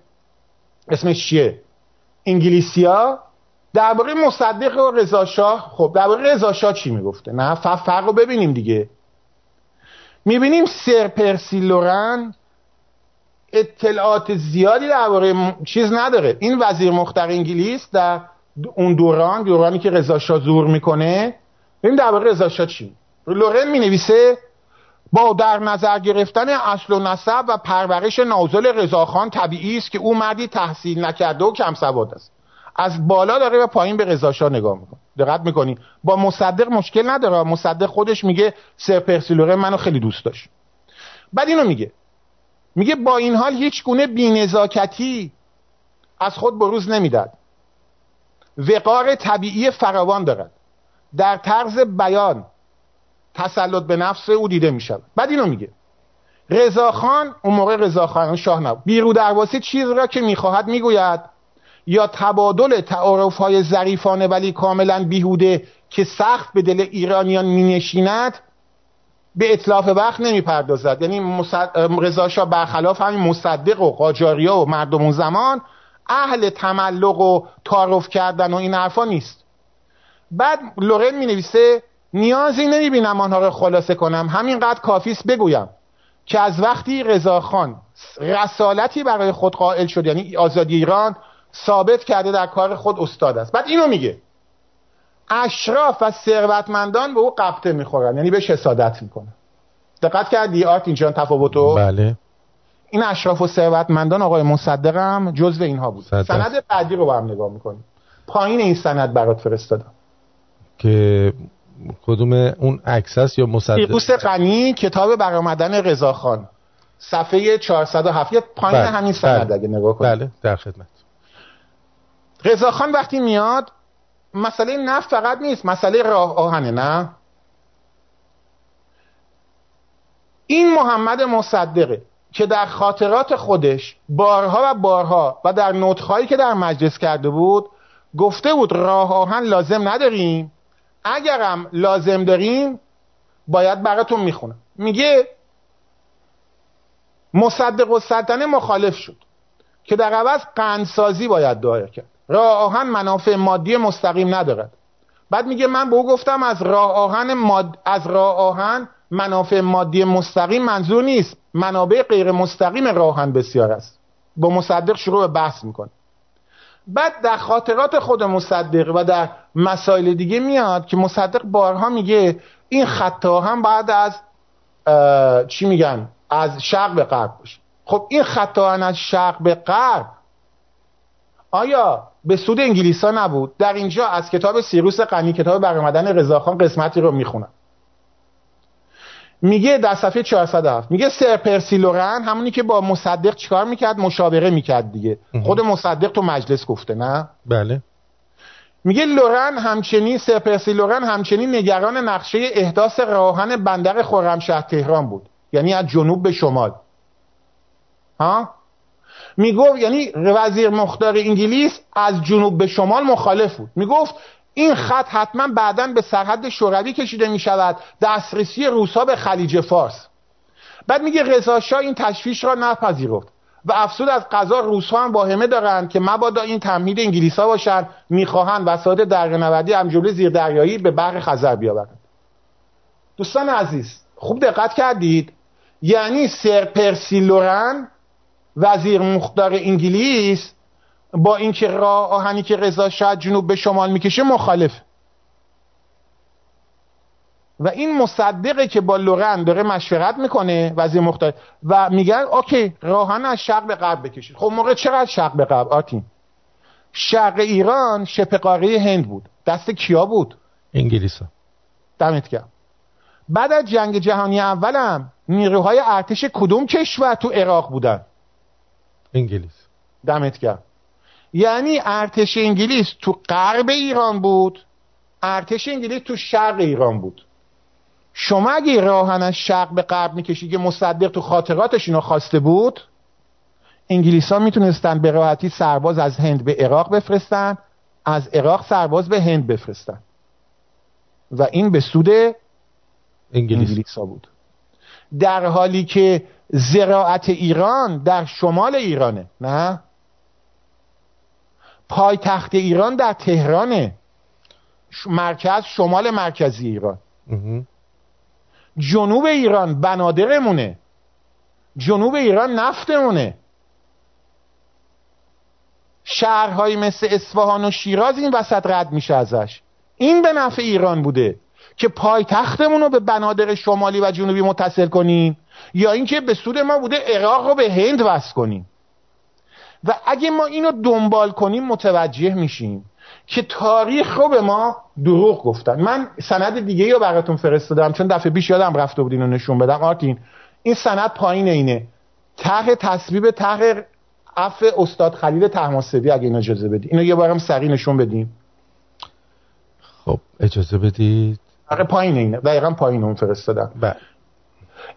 اسمش چیه؟ انگلیسیا؟ درباره مصدق و رضا شاه؟ خب درباره رضا شاه چی می‌گفته؟ نه فرق رو ببینیم دیگه. می‌بینیم سر پرسی لورن اطلاعات زیادی درباره چیز نداره. این وزیر مختار انگلیس در اون دوران دورانی که رضا شاه زور می‌کنه ببین درباره رضا شاه چی لورن می نویسه با در نظر گرفتن اصل و نسب و پرورش نازل رضاخان طبیعی است که او مردی تحصیل نکرده و کم سواد است. از بالا داره و پایین به رضا نگاه می‌کنه. دقت می‌کنی؟ با مصدق مشکل نداره. مصدق خودش میگه سر پرسیلوره منو خیلی دوست داشت. بعد اینو میگه. میگه با این حال هیچ گونه بینزاکتی از خود بروز نمی‌داد وقار طبیعی فراوان دارد. در طرز بیان تسلط به نفس او دیده می شود بعد اینو میگه. رضاخان اون موقع رضاخان شاه نبود بیرو درواسی چیز را که می‌خواهد می‌گوید. یا تبادل تعارف های ظریفانه ولی کاملا بیهوده که سخت به دل ایرانیان مینشیند به اطلاف وقت نمی‌پردازد. یعنی رضا شاه برخلاف همین مصدق و قاجاریا و مردم اون زمان اهل تملق و تعارف کردن و این حرفا نیست. بعد لورن می نویسه نیازی نمی‌بینم آنها را خلاصه کنم. همینقدر کافیست بگویم که از وقتی رضاخان رسالتی برای خود قائل شد یعنی آزادی ایران ثابت کرده در کار خود استاد است. بعد اینو میگه. اشراف و ثروتمندان به او قبطه می‌خورن یعنی بهش حسادت می‌کنن. دقت کردی آرت اینجا تفاوتو بله. این اشراف و ثروتمندان آقای مصدق هم جزو اینها بود. سند بعدی رو با هم نگاه می‌کنیم. پایین این سند برات فرستادم. که کدوم اون عکس یا مصدق؟ پیروس غنی کتاب برآمدن رضاخان صفحه 407 پایین بله. همین سند بله. اگه نگاه کنید. بله در خدمت. رضاخان وقتی میاد مسئله نفت فقط نیست مسئله راه آهنه نه؟ این محمد مصدقه که در خاطرات خودش بارها و بارها و در نوتخایی که در مجلس کرده بود گفته بود راه آهن لازم نداریم. اگرم لازم داریم باید براتون می‌خونم. میگه مصدق و سلطنه مخالف شد که در عوض قندسازی باید دایر کرد. راه آهن منافع مادی مستقیم ندارد. بعد میگه من به او گفتم از راه آهن ماد... از راه آهن منافع مادی مستقیم منظور نیست. منابع غیر مستقیم راهن بسیار است. با مصدق شروع به بحث می‌کنه. بعد در خاطرات خود مصدق و در مسائل دیگه میاد که مصدق بارها میگه این خطا هم بعد از چی میگن؟ از شرق به غرب باشه. خب این خطا از شرق به غرب. آیا به سود انگلیس ها نبود؟ در اینجا از کتاب سیروس قنی کتاب برآمدن رضاخان قسمتی رو می‌خونم. میگه در صفحه 407 میگه سر پرسی لورن همونی که با مصدق چیکار می‌کرد؟ مشاوره می‌کرد دیگه. خود مصدق تو مجلس گفته نه؟ بله. میگه لورن همچنین سر پرسی لورن همچنین نگران نقشه احداث راهن بندر خرمشهر تهران بود. یعنی از جنوب به شمال. ها؟ می‌گفت یعنی وزیر مختار انگلیس از جنوب به شمال مخالف بود. می‌گفت این خط حتما بعدا به سرحد شوروی کشیده می شود دسترسی روسا به خلیج فارس. بعد میگه رضا این تشویش را نپذیرفت و افسود از قضا روسا هم واهمه دارند که مبادا این تمهید انگلیس ها باشند. می‌خواهند وسایل دریانوردی هم جمله زیردریایی به بحر خزر بیاورند. دوستان عزیز خوب دقت کردید. یعنی سر پرسی لورن وزیر مختار انگلیس با اینکه راه آهنی که رضا شاید جنوب به شمال می‌کشه مخالف. و این مصدقه که با لورن داره مشورت می‌کنه وزیر مختار و میگن اوکی راهن از شرق به غرب بکشید. خب موقع چقدر شرق به غرب؟ آتین. شرق ایران شبه هند بود. دست کیا بود؟ انگلیسا. دمت گرم. بعد از جنگ جهانی اولم نیروهای ارتش کدوم کشور تو عراق بودن؟ انگلیس. دمت گرم. یعنی ارتش انگلیس تو غرب ایران بود ارتش انگلیس تو شرق ایران بود. شما اگه راهن از شرق به غرب می‌کشید که مصدق تو خاطراتش اینو خواسته بود انگلیس ها می‌تونستن به راحتی سرباز از هند به عراق بفرستن از عراق سرباز به هند بفرستن. و این به سود انگلیس, انگلیس ها بود. در حالی که زراعت ایران در شمال ایرانه نه؟ پایتخت ایران در تهرانه. مرکز شمال مرکزی ایران. جنوب ایران بنادرمونه. جنوب ایران نفتمونه. شهرهایی مثل اصفهان و شیراز این وسط رد میشه ازش. این به نفع ایران بوده که پایتختمون رو به بنادر شمالی و جنوبی متصل کنیم یا اینکه به سود ما بوده عراق رو به هند وصل کنیم. و اگه ما اینو دنبال کنیم متوجه میشیم که تاریخ رو به ما دروغ گفتن. من سند دیگه رو براتون فرستادم چون دفعه بیش یادم رفته بود اینو نشون بدم. آرتین این سند پایین اینه. طرح تصویب طرح عفو استاد خلیل تحماسبی اگه این اجازه بدی. اینو یه بارم سریع نشون بدیم. خب اجازه بدید؟ آره پایین اینه. دقیقا پایین اون فرستادم. بله.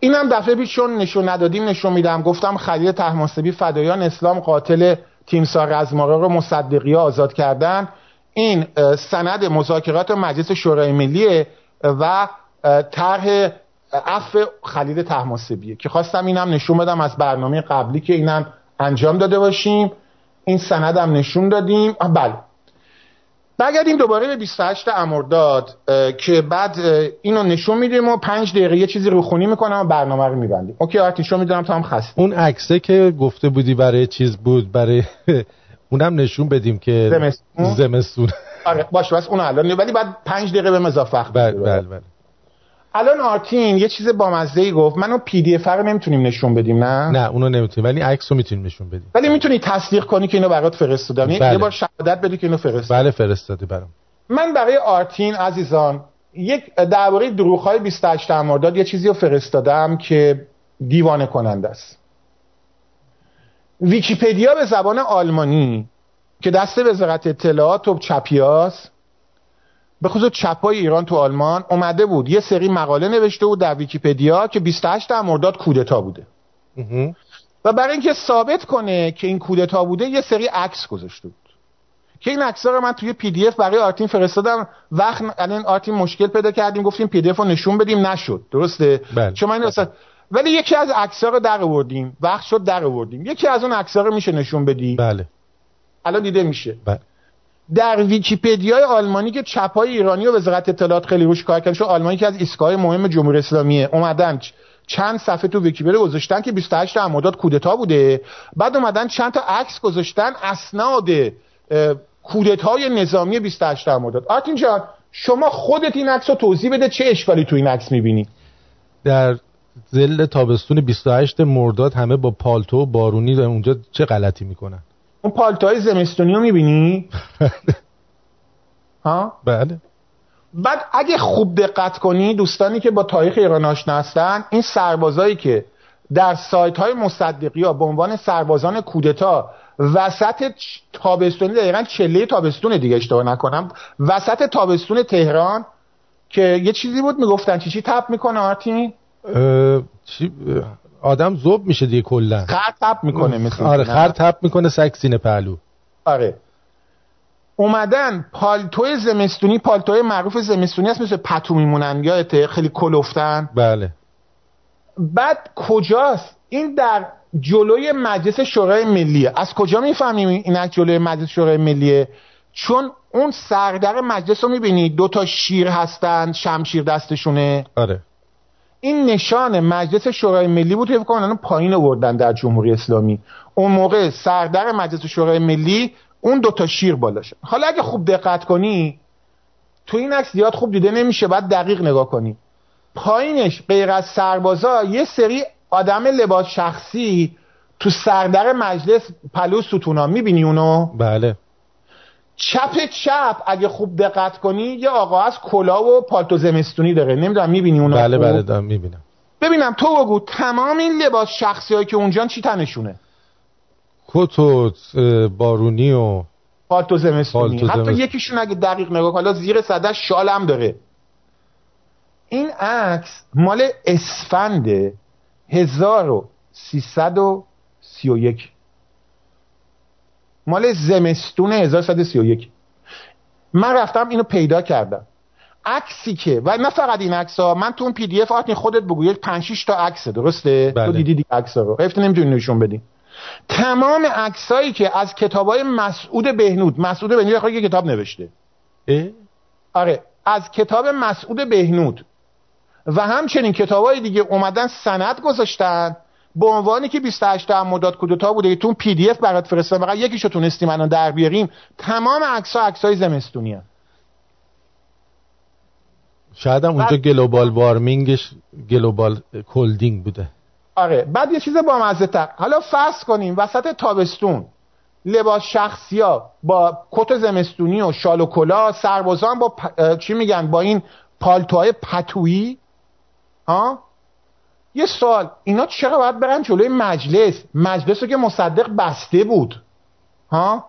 اینم دفعه پیش چون نشون ندادیم نشون میدم. گفتم خلیل تحماسبی فدایان اسلام قاتل تیمسار رزمارا رو مصدقی آزاد کردن. این سند مذاکرات مجلس شورای ملی و طرح عفو خلیل تحماسبیه. که خواستم اینم نشون بدم از برنامه قبلی که اینم انجام داده باشیم. این سندم نشون دادیم. بله. بگردیم دوباره به 28 امرداد که بعد اینو نشون میدیم و پنج دقیقه یه چیزی روخونی می‌کنم و برنامه رو میبندیم. okay آرت نشون می‌دونم تا هم خسته. اون عکسه که گفته بودی برای چیز بود برای اونم نشون بدیم که زمستون. زمستون. آره باشه بس اون الان ولی بعد پنج دقیقه به وقت بله بله بله. الان آرتین یه چیز بامزه ای گفت. منو PDF رو نمی‌تونیم نشون بدیم نه؟ نه اونو نمی‌تونیم ولی عکس رو می‌تونیم نشون بدیم. ولی می‌تونی تصدیق کنی که اینو برات فرستادم. بله. یه بار شهادت بدی که اینو فرستادم بله فرستادی برام. من برای آرتین عزیزان یک درباره دروغ‌های 28 مرداد یه چیزی رو فرستادم که دیوانه کننده است. ویکیپدیا به زبان آلمانی که دست وزارت اطلاعات و چپیاست به خصوص چپای ایران تو آلمان اومده بود. یه سری مقاله نوشته بود در ویکیپدیا که 28 مرداد کودتا بوده. و برای اینکه ثابت کنه که این کودتا بوده یه سری عکس گذاشته بود. که این عکس‌ها رو من توی PDF برای آرتین فرستادم. وقت الان آرتین مشکل پیدا کردیم گفتیم PDF رو نشون بدیم. نشد. درسته؟ بله. شما این اصلا ولی یکی از عکس‌ها رو در آوردیم. وقت شد در آوردیم. یکی از اون عکس‌ها رو میشه نشون بدی؟ بله. الان دیده میشه. بله. در ویکیپدیای آلمانی که چپای ایرانی و وزارت اطلاعات خیلی روش کار کردن آلمانی که از ایستگاه مهم جمهوری اسلامیه اومدن چند صفحه تو ویکیپدیا گذاشتن که 28 مرداد کودتا بوده. بعد اومدن چند تا عکس گذاشتن اسناد کودتای نظامی 28 مرداد آرتین جان شما خودت این عکس رو توضیح بده چه اشکالی تو این عکس می‌بینی؟ در زل تابستون 28 مرداد همه با پالتو و بارونی اونجا چه غلطی می‌کنن؟ اون پالتوهای زمستونی رو می‌بینی؟ ها؟ بله. بعد اگه خوب دقت کنی دوستانی که با تاریخ ایران آشنا هستن این سربازایی که در سایت های مصدقی ها به عنوان سربازان کودتا وسط تابستونی دقیقا چله تابستون دیگه اشتباه نکنم وسط تابستون تهران که یه چیزی بود می‌گفتن چی چی تپ می‌کنه آرتین؟ چی؟ آدم زوب میشه دیگه کلا. خر تپ می‌کنه مثل آره؟ خر تپ می‌کنه سگ سینه پهلو. آره. اومدن پالتو زمستونی پالتوی معروف زمستونی هست مثل پتو میمونن. یادته؟ خیلی کلفتن بله. بعد کجاست؟ این در جلوی مجلس شورای ملیه از کجا می‌فهمیم این از جلوی مجلس شورای ملیه؟ چون اون سردر مجلس رو می‌بینی دو تا شیر هستن شمشیر دستشونه. آره. این نشان مجلس شورای ملی بود که فکر پایین آوردن در جمهوری اسلامی. اون موقع سردر مجلس شورای ملی اون دوتا شیر بالاشه. حالا اگه خوب دقت کنی تو این عکس زیاد خوب دیده نمیشه بعد دقیق نگاه کنی. پایینش غیر از سربازا یه سری آدم لباس شخصی تو سردر مجلس پلو ستونا. می‌بینی اونو؟ بله. چپ چپ اگه خوب دقت کنی یه آقا از کلا و پالتو زمستونی داره. نمی‌دونم می‌بینی اونو؟ بله؟ بله دارم می‌بینم. ببینم تو بگو تمام این لباس شخصی هایی که اونجان چی تنشونه؟ کت و بارونی و پالتو زمستونی. پالتو حتی. یکیشون اگه دقیق نگاه حالا زیر صدش شال هم داره. این عکس مال اسفند 1331 مال زمستون 1131 من رفتم اینو پیدا کردم. عکسی که و نه فقط این عکس ها من تو اون PDF آرتین خودت بگو یک 5 6 تا عکسه درسته؟ بله. تو دیدی دیگه عکس رو. حیف نمی‌تونی نشون بدی. تمام عکسایی که از کتابای مسعود بهنود مسعود بهنود یه کتاب نوشته. اه؟ آره از کتاب مسعود بهنود. و همچنین کتابای دیگه اومدن سند گذاشتن. به عنوانی که 28 مرداد کودتا بوده تو PDF برات فرستادم فقط یکیشو تونستیم الان در بیاریم. تمام عکس‌ها عکسای زمستونی هست. شاید هم اونجا بعد- global warming ش global cooling بوده. آره بعد یه چیز بامزه تر. حالا فرض کنیم وسط تابستون لباس شخصی ها با کت زمستونی و شال و کلا سربازان با پ- چی میگن؟ با این پالتوهای پتویی ها؟ یه سوال اینا چرا باید برن جلوی مجلس؟ مجلس رو که مصدق بسته بود. ها؟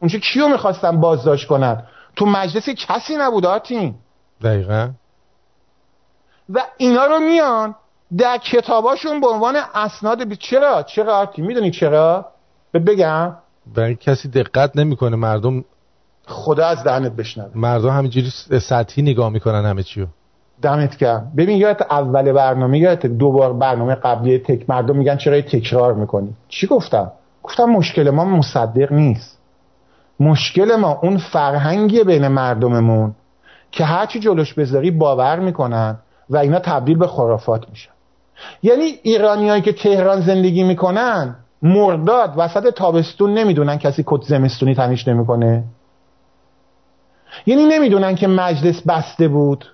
اونجا کیو می‌خواستن بازداشت کنن؟ تو مجلس کسی نبود آتین دقیقا. و اینا رو میان در کتاباشون به عنوان اسناد بی... چرا؟ چرا آرتی می‌دونی چرا؟ بگم. برای کسی دقت نمی‌کنه مردم خدا از دهنت بشنوه. مردم همینجوری سطحی نگاه می‌کنن همه چیو. دمت گرم. ببین یادت اول برنامه یادت دوبار برنامه قبلی تک مردم میگن چرا تکرار می‌کنی؟ چی گفتم؟ گفتم مشکل ما مصدق نیست. مشکل ما اون فرهنگی بین مردممون که هرچی جلوش بذاری باور می‌کنن و اینا تبدیل به خرافات میشن. یعنی ایرانیایی که تهران زندگی می‌کنن مرداد وسط تابستون نمی‌دونن کسی کت زمستونی تنیش نمی‌کنه. یعنی نمی‌دونن که مجلس بسته بود.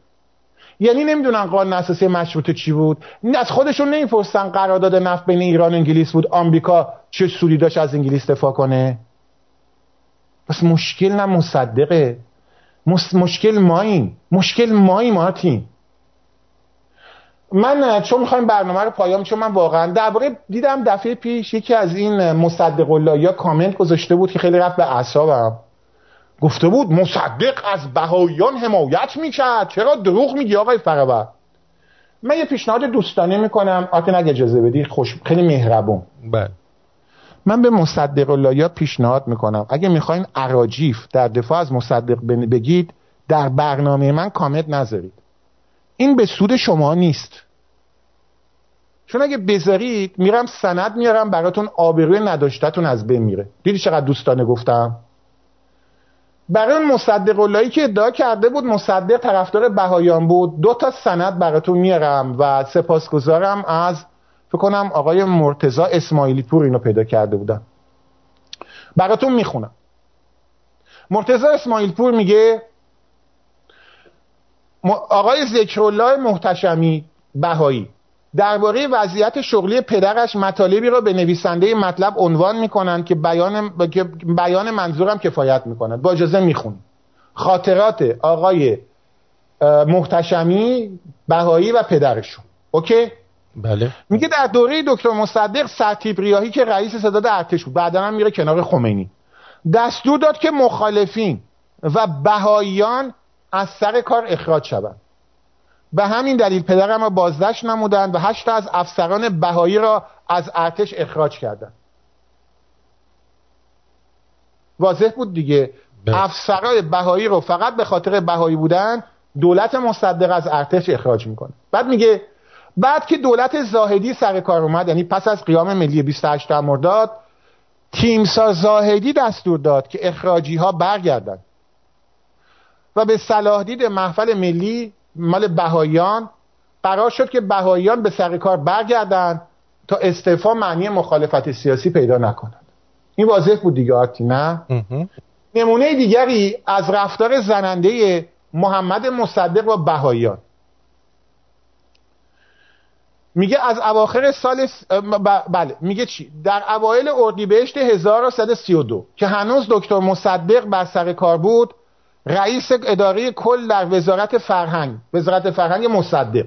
یعنی نمی‌دونن قانون اساسی مشروطه چی بود. از خودشون نمی‌پرسن قرارداد نفت بین ایران و انگلیس بود. آمریکا چه سوری داشت از انگلیس دفاع کنه؟ پس مشکل نه مصدقه. مشکل ماییم. مشکل مارتین. من چون می‌خوایم برنامه رو پایام چون من واقعا درباره دیدم دفعه پیش یکی از این مصدق الله یا کامنت گذاشته بود که خیلی رفت به اعصابم. گفته بود مصدق از بهاییان حمایت می‌کرد. چرا دروغ میگی آقای فرابر من یه پیشنهاد دوستانه می‌کنم. آقا اگه اجازه بدی خوش خیلی مهربون. بله. من به مصدق الله پیشنهاد می‌کنم. اگه می‌خواین عراجیف در دفاع از مصدق بگید در برنامه من کامنت نذارید. این به سود شما نیست. چون اگه بذارید میرم سند میارم براتون آبروی نداشتتون از بین میره. دیدی چقدر دوستانه گفتم؟ برای اون مصدق اللهی که ادعا کرده بود مصدق طرفدار بهایان بود. دو تا سند براتون میارم و سپاسگزارم از فکر کنم آقای مرتزا اسماعیلی پور اینو پیدا کرده بودن. براتون می‌خونم. مرتزا اسماعیل پور میگه آقای ذکرالله محتشمی بهایی. درباره وضعیت شغلی پدرش مطالبی را به نویسنده مطلب عنوان می‌کنند که بیان بیان منظورم کفایت می‌کنند با اجازه می‌خونم. خاطرات آقای محتشمی بهایی و پدرشون. اوکی؟ بله. میگه در دوره دکتر مصدق سرتیب ریاهی که رئیس صداد ارتش بود. بعدا هم میره کنار خمینی. دستور داد که مخالفین و بهاییان از سر کار اخراج شوند. به همین دلیل پدرم را بازداشت نمودند و هشت از افسران بهایی را از ارتش اخراج کردند. واضح بود دیگه. بله. افسرای بهایی رو فقط به خاطر بهایی بودن دولت مصدق از ارتش اخراج می‌کنه. بعد میگه بعد که دولت زاهدی سر کار اومد یعنی پس از قیام ملی 28 مرداد تیمسا زاهدی دستور داد که اخراجی ها برگردند و به صلاح دید محفل ملی مال بهاییان قرار شد که بهاییان به سر کار برگردند تا استعفا معنی مخالفت سیاسی پیدا نکنند. این واضح بود دیگه آرتی نه؟ نمونه دیگری از رفتار زننده محمد مصدق و بهاییان میگه از اواخر سال بله میگه چی؟ در اوایل اردیبهشت 1132 که هنوز دکتر مصدق بر سر کار بود رئیس اداره کل در وزارت فرهنگ. وزارت فرهنگ مصدق.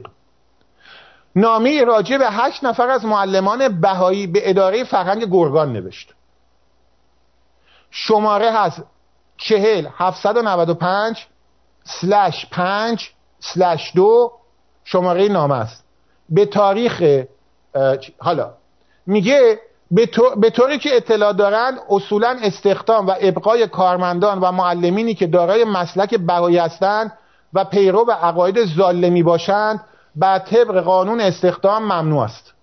نامی راجع به هشت نفر از معلمان بهایی به اداره فرهنگ گرگان نوشت. شماره هست چهل هفتصد و پنج سلش پنج سلش دو شماره نامه است. به تاریخ حالا. میگه به طوری که اطلاع دارند اصولا استخدام و ابقای کارمندان و معلمینی که دارای مسلک بهایی هستند و پیرو و عقاید ظالمی باشند بر طبق قانون استخدام ممنوع است.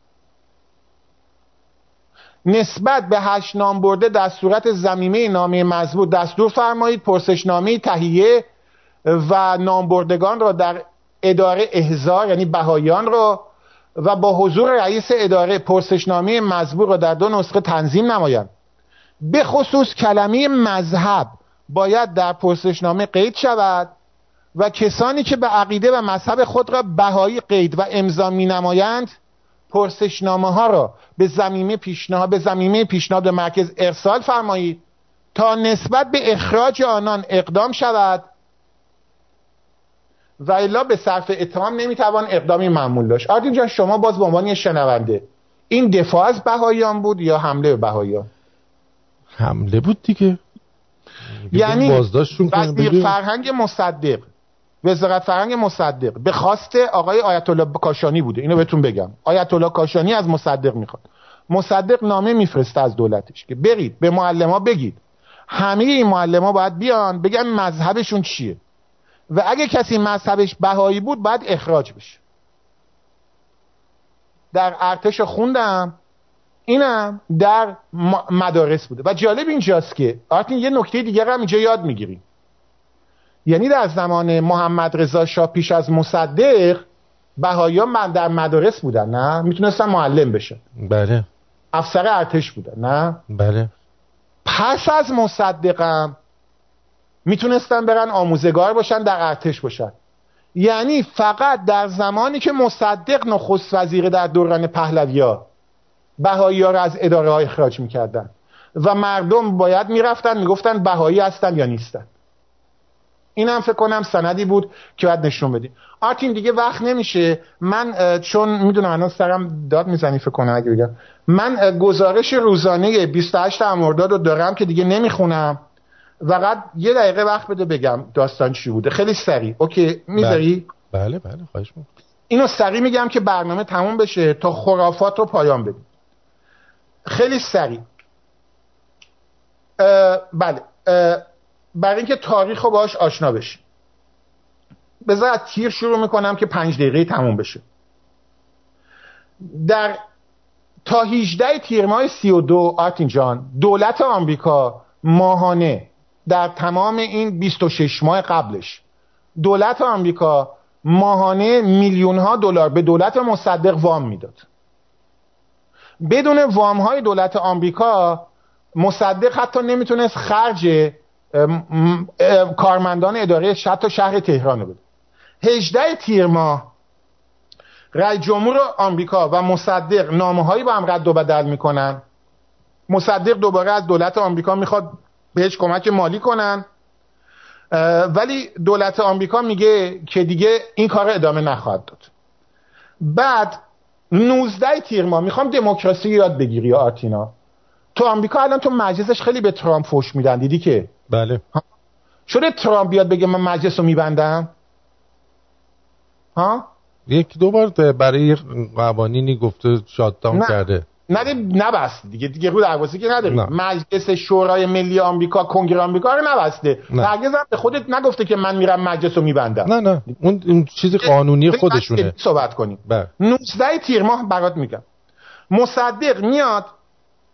نسبت به هشت نام برده در صورت زمینه نامه مزبور دستور فرمایید پرسشنامه تهیه و نامبردگان را در اداره احزار یعنی بهاییان را و با حضور رئیس اداره پرسشنامه مزبور را در دو نسخه تنظیم نمایند به خصوص کلمه مذهب باید در پرسشنامه قید شود و کسانی که به عقیده و مذهب خود را بهایی قید و امضا می نمایند پرسشنامه ها را به زمینه پیشنهاد به زمینه پیشنهاد مرکز ارسال فرمایید تا نسبت به اخراج آنان اقدام شود و الا به صرف اتهام نمی‌توان اقدامی معمول داشت. آردین جان شما باز به عنوان شنونده این دفاع از بهاییان بود یا حمله به بهاییان؟ حمله بود دیگه. یعنی وزیر فرهنگ مصدق وزارت فرهنگ مصدق به خواست آقای آیت الله کاشانی بوده. اینو بهتون بگم. آیت الله کاشانی از مصدق می‌خواد. مصدق نامه میفرسته از دولتش که برید به معلما بگید. همه این معلما باید بیان بگن مذهبشون چیه. و اگه کسی مذهبش بهایی بود باید اخراج بشه. در ارتش خوندم اینم در مدارس بوده. و جالب اینجاست که آرتین یه نکته دیگه هم اینجا یاد می‌گیریم. یعنی در زمان محمد رضا شاه پیش از مصدق بهایی من در مدارس بودن نه؟ می‌تونستن معلم بشن. بله. افسر ارتش بودن نه؟ بله. پس از مصدقم می‌تونستن برن آموزگار باشن در ارتش باشن. یعنی فقط در زمانی که مصدق نخست وزیر در دوران پهلویا بهایی ها رو از اداره های اخراج می‌کردن و مردم باید می‌رفتن می‌گفتن بهایی هستن یا نیستن. این هم فکر کنم سندی بود که باید نشون بدیم. آرتین دیگه وقت نمیشه. من چون می‌دونم الان سرم داد می‌زنی فکر کنم اگه بگم. من گزارش روزانه 28 مرداد رو دارم که دیگه نمی‌خونم. فقط یه دقیقه وقت بده بگم داستان چی بوده. خیلی سریع. اوکی می‌ذاری؟ بله بله, خواهش اینو سریع میگم که برنامه تموم بشه تا خرافات رو پایان بدیم. خیلی سریع. بله برای اینکه تاریخ رو باش آشنا بشی بذار از تیر شروع می‌کنم که پنج دقیقه تموم بشه. در تا 18 تیر ماه 32 آرتین جان دولت آمریکا ماهانه در تمام این 26 ماه قبلش. دولت آمریکا ماهانه میلیون ها دلار به دولت مصدق وام می‌داد. بدون وام های دولت آمریکا مصدق حتی نمی‌تونست خرج کارمندان اداره تا شهر تهران رو بده. 18 تیر ماه رئیس جمهور آمریکا و مصدق نامه هایی با هم رد و بدل می‌کنن. مصدق دوباره از دولت آمریکا می‌خواد بهش کمک مالی کنن. ولی دولت آمریکا میگه که دیگه این کار ادامه نخواهد داد. بعد 19 تیر ماه می‌خوام دموکراسی یاد بگیری یا آرتینا. تو آمریکا الان تو مجلسش خیلی به ترامپ فوش میدن دیدی که؟ بله. شده ترامپ بیاد بگه من مجلس رو میبندم؟ ها؟ یک دو بار برای قوانینی گفته شادداون کرده. نه نبست دیگه. دیگه رو دروازه که نداریم. مجلس شورای ملی آمریکا کنگره آمریکا رو نبسته. هرگز هم به خودت نگفته که من میرم مجلس رو میبندم. نه نه. اون اون چیز قانونی خودشونه. صحبت کنیم. بله. 19 تیر ماه برات میگم. مصدق میاد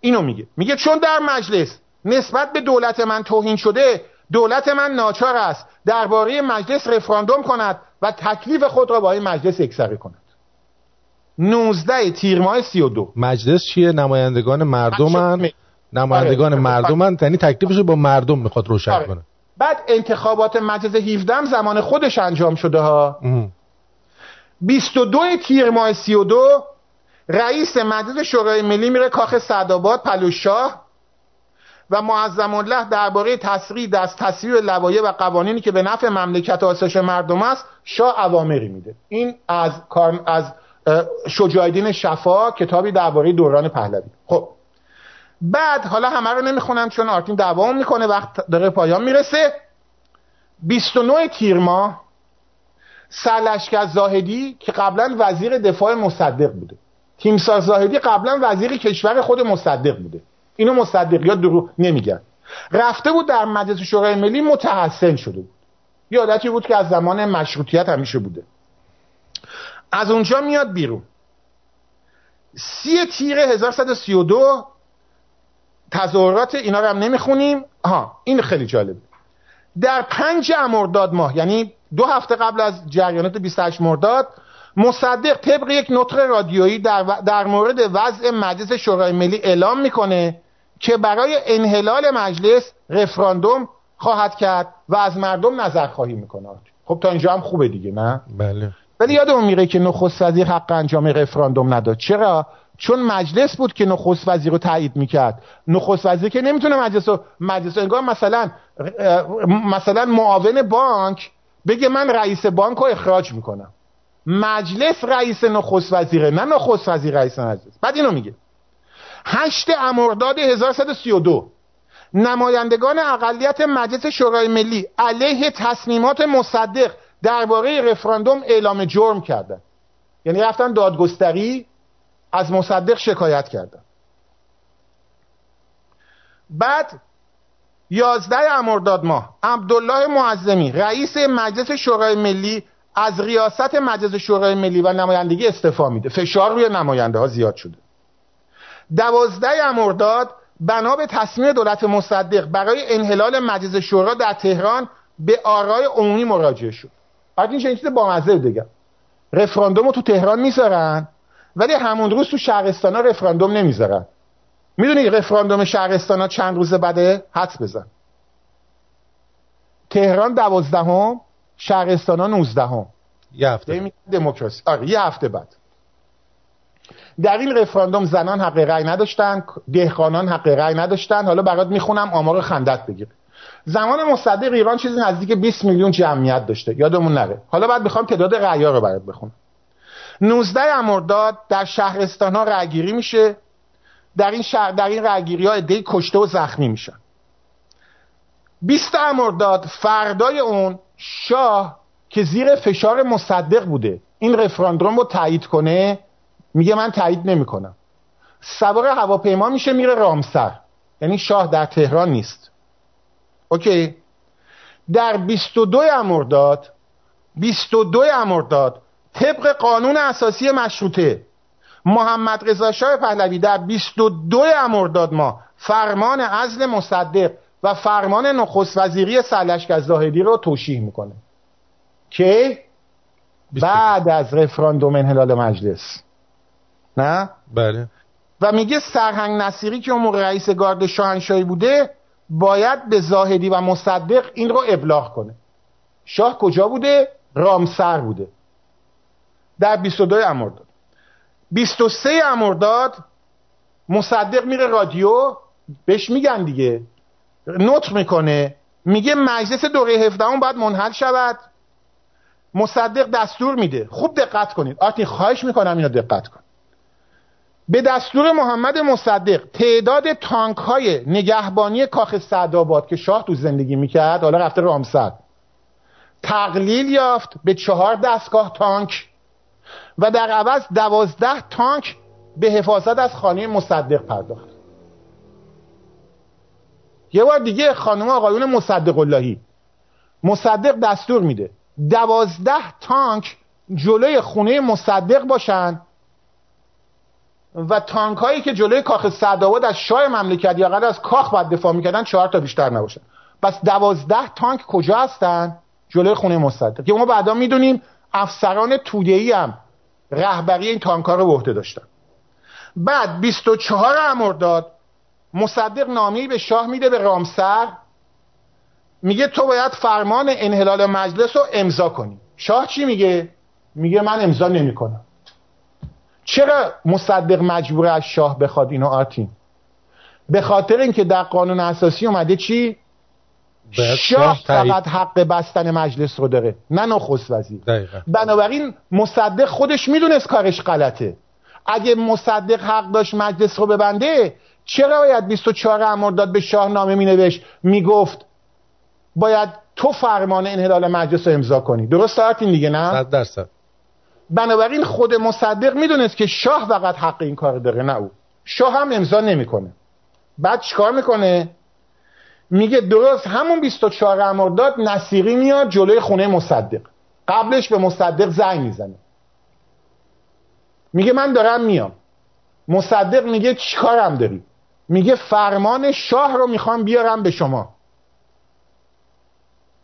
اینو میگه. میگه چون در مجلس نسبت به دولت من توهین شده دولت من ناچار است درباره مجلس رفراندوم کند و تکلیف خود را با این مجلس یکسره کند. 19 تیر ماه 32 مجلس چیه؟ نمایندگان مردمن؟ نمایندگان آره. مردمن؟ یعنی تکلیفش با مردم می‌خواد روشن آره. کنه. بعد انتخابات مجلس 17 زمان خودش انجام شده ها. 22 تیر ماه 32 رئیس مجلس شورای ملی میره کاخ سعدآباد پلوشاه و معظم الله درباره تسریع از تصویر لوایح و قوانینی که به نفع مملکت و آسایش مردم است شاه اوامری میده. این از کار از شجاعدین شفا کتابی درباره دوران پهلوی. خب بعد حالا همه رو نمی‌خونم چون آرتین دوام می‌کنه وقت داره پایان می‌رسه. 29 تیر ماه سرلشکر زاهدی که قبلا وزیر دفاع مصدق بوده. تیمسار زاهدی قبلا وزیر کشور خود مصدق بوده. اینو مصدقیات درو نمیگن. رفته بود در مجلس شورای ملی متحسن شده بود. یادتی بود که از زمان مشروطیت همیشه بوده. از اونجا میاد بیرون. سی تیر 1132 تظاهرات اینا رو هم نمی‌خونیم. ها این خیلی جالبه. در پنج مرداد ماه یعنی دو هفته قبل از جریانات 28 مرداد مصدق طبق یک نطق رادیویی در, در مورد وضع مجلس شورای ملی اعلام می‌کنه که برای انحلال مجلس رفراندوم خواهد کرد و از مردم نظر خواهی می‌کنه. خب تا اینجا هم خوبه دیگه نه؟ بله. ولی یادمون میره که نخست وزیر حق انجام رفراندوم نداد. چرا؟ چون مجلس بود که نخست وزیر رو تایید می‌کرد. نخست وزیر که نمی‌تونه مجلس رو مجلس انگار مثلا مثلا معاون بانک بگه من رئیس بانک رو اخراج می‌کنم. مجلس رئیس نخست وزیره نه نخست وزیر رئیس مجلس. بعد اینو میگه. هشت امرداد 1132 نمایندگان اقلیت مجلس شورای ملی علیه تصمیمات مصدق درباره رفراندوم اعلام جرم کردن یعنی رفتن دادگستری از مصدق شکایت کردن بعد یازده امرداد ماه عبدالله معظمی رئیس مجلس شورای ملی از ریاست مجلس شورای ملی و نمایندگی استعفا میده. فشار روی نماینده ها زیاد شده. دوازده امرداد بنا به تصمیم دولت مصدق برای انحلال مجلس شورا در تهران به آرای عمومی مراجعه شد. بعد این چیز بامزه بگم رفراندوم رو تو تهران می‌ذارن ولی همون روز تو شهرستان ها رفراندوم نمی‌ذارن. می‌دونی رفراندوم شهرستان ها چند روز بعده حدس بزن. تهران دوازدهم شهرستان ها نوزدهم. یه هفته دموکراسی. آره یه هفته بعد. در این رفراندوم زنان حق رأی نداشتن دهقانان حق رأی نداشتن. حالا برات می‌خونم آمار خندت بگیر. زمان مصدق ایران چیزی نزدیک 20 میلیون جمعیت داشته. یادمون نره. حالا بعد می‌خوام تعداد رأیا رو برات بخونم. 19 امرداد در شهرستان ها رأیگیری میشه. در این شهر در این رأیگیری ها کشته و زخمی میشن. 20 امرداد فردای اون شاه که زیر فشار مصدق بوده. این رفراندوم رو تایید کنه. میگه من تایید نمی‌کنم. سوار هواپیما میشه میره رامسر. یعنی شاه در تهران نیست. اوکی. در 22 امرداد 22 امرداد طبق قانون اساسی مشروطه. محمد رضا شاه پهلوی در 22 امرداد ما. فرمان عزل مصدق و فرمان نخست وزیری سرلشکر زاهدی رو توشیح می‌کنه. که بعد از رفراندوم انحلال مجلس. نه؟ بله. و میگه سرهنگ نصیری که اون موقع رئیس گارد شاهنشاهی بوده باید به زاهدی و مصدق این رو ابلاغ کنه. شاه کجا بوده؟ رامسر بوده. در 22 امرداد. 23 امرداد مصدق میره رادیو بهش میگن دیگه. نطق می‌کنه. میگه مجلس دوره 17 باید منحل شود. مصدق دستور میده. خوب دقت کنید. آتی خواهش می‌کنم اینو دقت کن به دستور محمد مصدق تعداد تانک های نگهبانی کاخ سعدآباد که شاه تو زندگی می‌کرد حالا رفته رامسر تقلیل یافت به چهار دستگاه تانک و در عوض دوازده تانک به حفاظت از خانه مصدق پرداخت. یه بار دیگه خانم آقایون مصدق اللهی مصدق دستور میده دوازده تانک جلوی خونه مصدق باشن و تانک هایی که جلوی کاخ سعدآباد از شاه مملکت یا از کاخ باید دفاع می‌کردن چهار تا بیشتر نباشن پس دوازده تانک کجا هستن؟ جلوی خونه مصدق. که ما بعدا می‌دونیم افسران توده‌ای هم رهبری این تانک ها رو به عهده داشتن. بعد 24 امرداد مصدق نامی به شاه میده به رامسر. میگه تو باید فرمان انحلال مجلس رو امضا کنی. شاه چی میگه؟ میگه من امضا نمی‌کنم. چرا مصدق مجبور از شاه بخواد اینو آتین؟ به خاطر اینکه در قانون اساسی اومده چی؟ شاه فقط حق بستن مجلس رو داره نه نخست وزیر. بنابراین مصدق خودش می‌دونست کارش غلطه. اگه مصدق حق داشت مجلس رو ببنده چرا باید 24 امرداد به شاه نامه مینوشت؟ می‌گفت باید تو فرمان انحلال مجلس رو امضا کنی. درست این دیگه نه؟ صد درصد. بنابراین خود مصدق می‌دونست که شاه فقط حق این کار داره نه او. شاه هم امضا نمی‌کنه. بعد چیکار می‌کنه؟ میگه درست همون 24 امرداد نصیری میاد جلوی خونه مصدق. قبلش به مصدق زنگ می‌زنه. میگه من دارم میام. مصدق میگه چیکارم داری؟ میگه فرمان شاه رو می‌خوام بیارم به شما.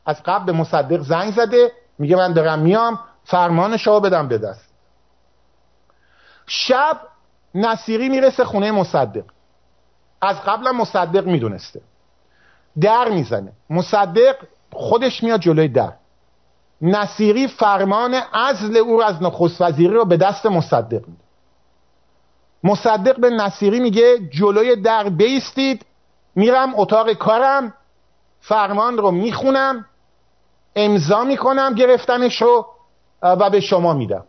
از قبل مصدق زنگ زده میگه من دارم میام. فرمان شاه بدم به دست. شب نصیری می‌رسه خونه مصدق. از قبل مصدق می‌دونسته. در می‌زنه. مصدق خودش میاد جلوی در. نصیری فرمان عزل او از نخست وزیری رو به دست مصدق میده. مصدق به نصیری میگه جلوی در بیستید میرم اتاق کارم فرمان رو می‌خونم امضا می‌کنم گرفتنش رو و به شما میدم.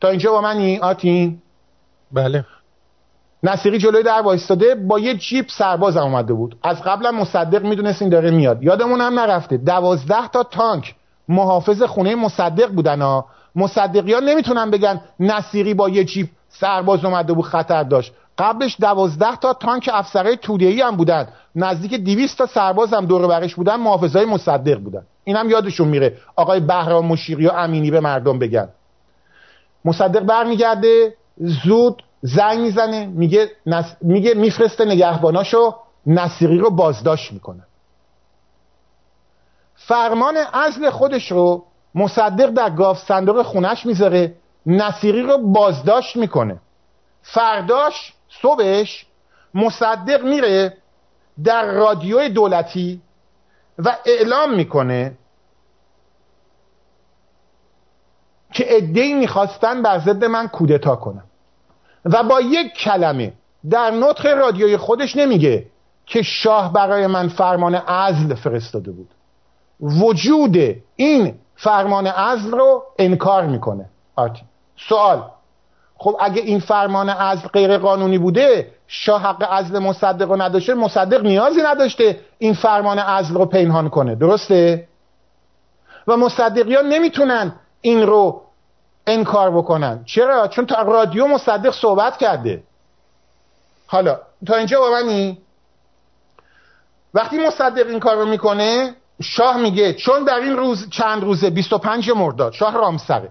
تا اینجا با منی آتین؟ بله. نصیری جلوی در وایستاده با یه جیپ سرباز اومده بود. از قبلا مصدق می‌دونست این داره میاد. یادمون هم نرفته. دوازده تا تانک محافظ خونه مصدق بودن ها. مصدقی ها نمی‌تونن بگن نصیری با یه جیپ سرباز اومده بود خطر داشت. قبلش دوازده تا تانک افسرهای تودهی هم بودن. نزدیک دیویست تا سرباز هم دور برش بودن محافظای مصدق بودن. این هم یادشون میره. آقای بهرام مشیری و امینی به مردم بگن. مصدق برمیگرده زود زنگ می‌زنه میگه نس... میگه میفرسته نگهباناشو نصیری رو بازداشت می‌کنه. فرمان ازل خودش رو مصدق در گاف صندوق خونش می‌ذاره نصیری رو بازداشت می‌کنه. فرداش صبحش مصدق میره در رادیو دولتی و اعلام می‌کنه که ادهی می‌خواستن بر ضد من کودتا کنن. و با یک کلمه در نطق رادیوی خودش نمیگه که شاه برای من فرمان عزل فرستاده بود. وجود این فرمان عزل رو انکار می‌کنه. آتی سوال. خب اگه این فرمان عزل غیر قانونی بوده شاه حق عزل مصدق رو نداشته مصدق نیازی نداشته این فرمان عزل رو پنهان کنه. درسته؟ و مصدقی ها نمی‌تونن این رو انکار بکنن. چرا؟ چون تا رادیو مصدق صحبت کرده. حالا تا اینجا با منی؟ وقتی مصدق این کار رو می‌کنه شاه میگه چون در این روز چند روزه 25 مرداد شاه رامسره.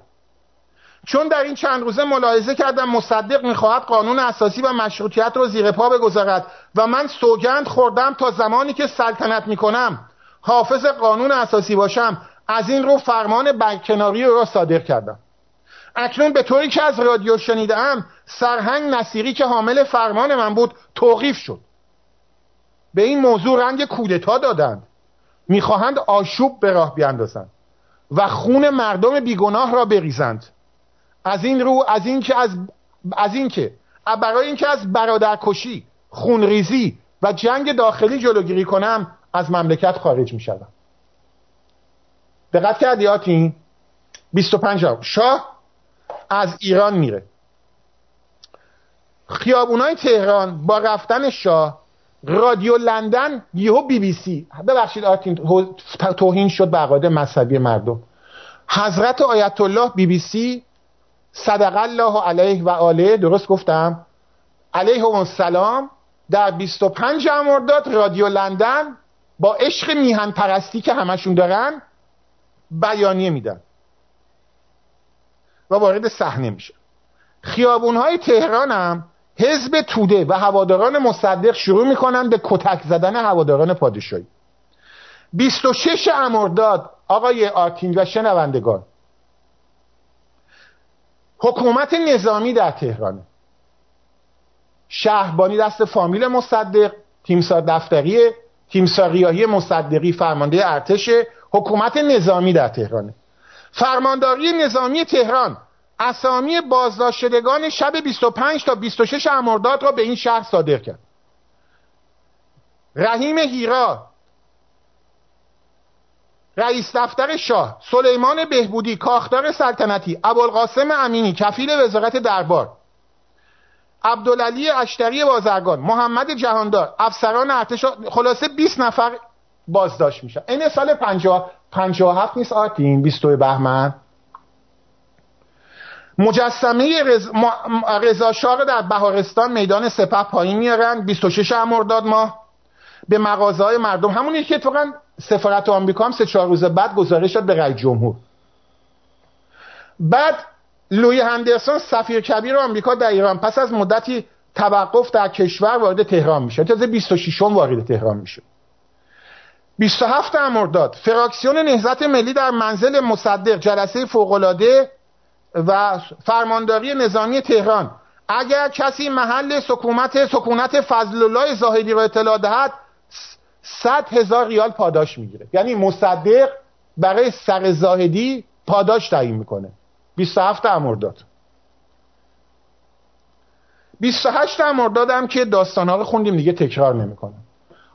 چون در این چند روزه ملاحظه کردم مصدق می‌خواهد قانون اساسی و مشروطیت رو زیر پا بگذارد و من سوگند خوردم تا زمانی که سلطنت می‌کنم. حافظ قانون اساسی باشم. از این رو فرمان برکناری را صادر کردم. اکنون به طوری که از رادیو شنیدم سرهنگ نصیری که حامل فرمان من بود توقیف شد. به این موضوع رنگ کودتا دادند. می‌خواهند آشوب به راه بیاندازند و خون مردم بیگناه را بریزند. از این رو از این که از از این که برای اینکه از برادرکشی خونریزی و جنگ داخلی جلوگیری کنم از مملکت خارج می‌شوم. دقت کردی آتین؟ 25 شاه از ایران میره. خیابونای تهران با رفتن شاه رادیو لندن یهو بی بی سی. ببخشید آتین توهین شد به عقاید مذهبی مردم. حضرت آیت الله بی بی سی صدق الله علیه و آله درست گفتم؟ علیه و سلام در 25 مرداد رادیو لندن با عشق میهن پرستی که همشون دارن بیانیه میدن. و وارد صحنه میشه. خیابون های تهران هم حزب توده و هواداران مصدق شروع می‌کنن به کتک زدن هواداران پادشاهی. 26 امرداد آقای آرتین و شنوندگان حکومت نظامی در تهرانه شهربانی دست فامیل مصدق تیمسار دفتری تیمسار ریاهی مصدقی فرمانده ارتش حکومت نظامی در تهرانه فرمانداری نظامی تهران اسامی بازداشت شدگان شب 25 تا 26 مرداد را به این شهر صادر کرد. رحیم هیرا رئیس دفتر شاه سلیمان بهبودی کاختار سلطنتی ابوالقاسم امینی کفیل وزارت دربار عبدالعلی اشتری بازرگان محمد جهاندار افسران ارتش خلاصه 20 نفر بازداشت میشن. این سال 50 57 نیست آرتین 22 بهمن. مجسمه رضا شاه در بهارستان میدان سپه پایین میارن 26 مرداد ماه. به مغازه های مردم. همونی که اتفاقا سفارت آمریکا هم سه چهار روز بعد گزارش داد به رئیس جمهور. بعد لوی هندرسون سفیر کبیر آمریکا در ایران پس از مدتی توقف در کشور وارد تهران میشه. تازه 26 وارد تهران میشه. 27 مرداد فراکسیون نهضت ملی در منزل مصدق جلسه فوقالعاده و فرمانداری نظامی تهران. اگر کسی محل سکونت سکونت فضل الله زاهدی را اطلاع دهد صد هزار ریال پاداش می‌گیره. یعنی مصدق برای سر زاهدی پاداش تعیین می‌کنه. 27 مرداد 28 مرداد هم که داستان ها رو خوندیم دیگه تکرار نمی‌کنم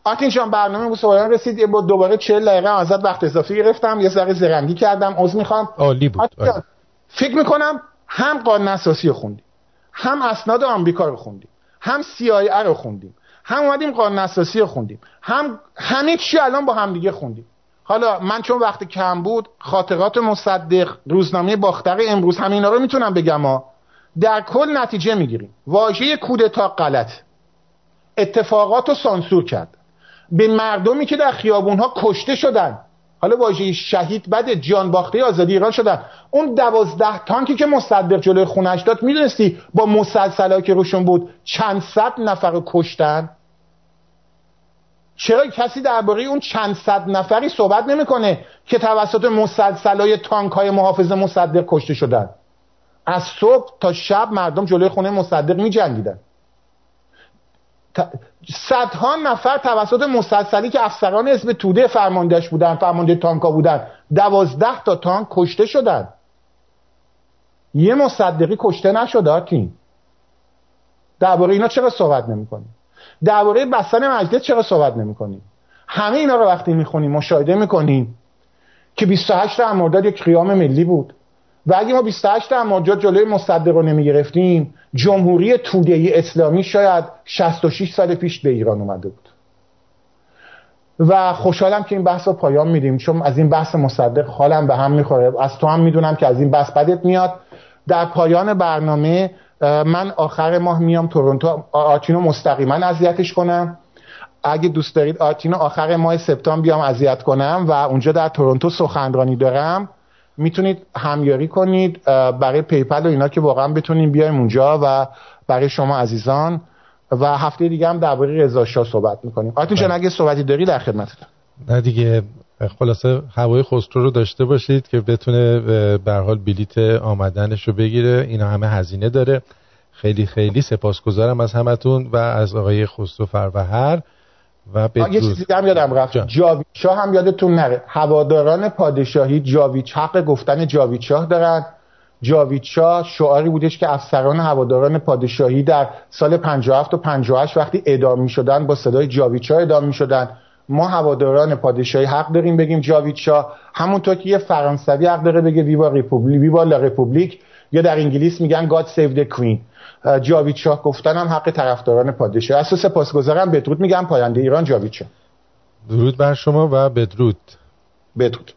آرتین جان برنامه بود سوالان رسید. با دوباره 40 دقیقه ازت وقت اضافی گرفتم. یه ذره زرنگی کردم. عذر می‌خوام. عالی بود. فکر می‌کنم هم قانون اساسی رو خوندیم هم اسناد آمریکا رو خوندیم هم CIA رو خوندیم هم اومدیم قانون اساسی خوندیم. هم همه چی الان با همدیگه خوندیم. حالا من چون وقت کم بود خاطرات مصدق روزنامه باختر امروز همینا رو می‌تونم بگم ها. در کل نتیجه می‌گیریم. واژه کودتا غلط. اتفاقات رو سانسور کرد. به مردمی که در خیابون ها کشته شدن. حالا واژه شهید بعد جان باخته آزادی ایران شدن. اون دوازده تانکی که مصدق جلوی خونش داد می‌دونستی با مسلسلایی که روشون بود چند صد نفر کشتن؟ چرا کسی درباره اون چند صد نفری صحبت نمی‌کنه که توسط مسلسلای تانک های محافظ مصدق کشته شدن؟ از صبح تا شب مردم جلوی خونه مصدق می جنگیدن صدها نفر توسط مسلسلی که افسران حزب توده فرماندهش بودن فرمانده تانکا بودن دوازده تا تانک کشته شدن. یه مصدقی کشته نشده آتین. درباره اینا چرا صحبت نمی‌کنیم درباره بستن مجلس چرا صحبت نمی‌کنیم همه اینا رو وقتی می‌خونیم مشاهده می‌کنیم که 28 مرداد یک قیام ملی بود. و اگه ما 28 مرداد جلوی مصدق رو نمی‌گرفتیم جمهوری توده اسلامی شاید 66 سال پیش به ایران اومده بود. و خوشحالم که این بحث رو پایان میدیم چون از این بحث مصدق حالم به هم می‌خوره. از تو هم می‌دونم که از این بحث بدت میاد. در پایان برنامه من آخر ماه میام تورنتو. آرتینو مستقیما اذیتش کنم. اگه دوست دارید آرتینو آخر ماه سپتامبر بیام اذیت کنم و اونجا در تورنتو سخنرانی دارم. می‌تونید همیاری کنید برای PayPal و اینا که واقعا بتونیم بیایم اونجا و برای شما عزیزان. و هفته دیگه هم درباره رضا شاه صحبت می‌کنیم. آتین جان بله. اگه صحبتی داری در خدمتتم نه دیگه خلاصه هوای خسرو رو داشته باشید که بتونه به حال بلیت آمدنش رو بگیره. اینا همه هزینه داره. خیلی خیلی سپاسگزارم از همتون و از آقای خسرو فروهر و یه چیزی هم یادم رفت. جاوید هم یادتون نره. هواداران پادشاهی جاوید حق گفتن جاوید شاه دارن. جاوید شاه شعاری بودش که افسران هواداران پادشاهی در سال 57 و 58 وقتی اعدام می شدن با صدای جاوید شاه اعدام می شدن ما هواداران پادشاهی حق داریم بگیم جاوید شاه. همونطور که یه فرانسوی حق داره بگه viva République viva la République یا در انگلیس میگن God save the Queen جاوید شاه گفتن هم حق طرفداران پادشاهی است سپاسگزارم بدرود میگم پاینده ایران جاوید شاه. درود بر شما و بدرود. بدرود.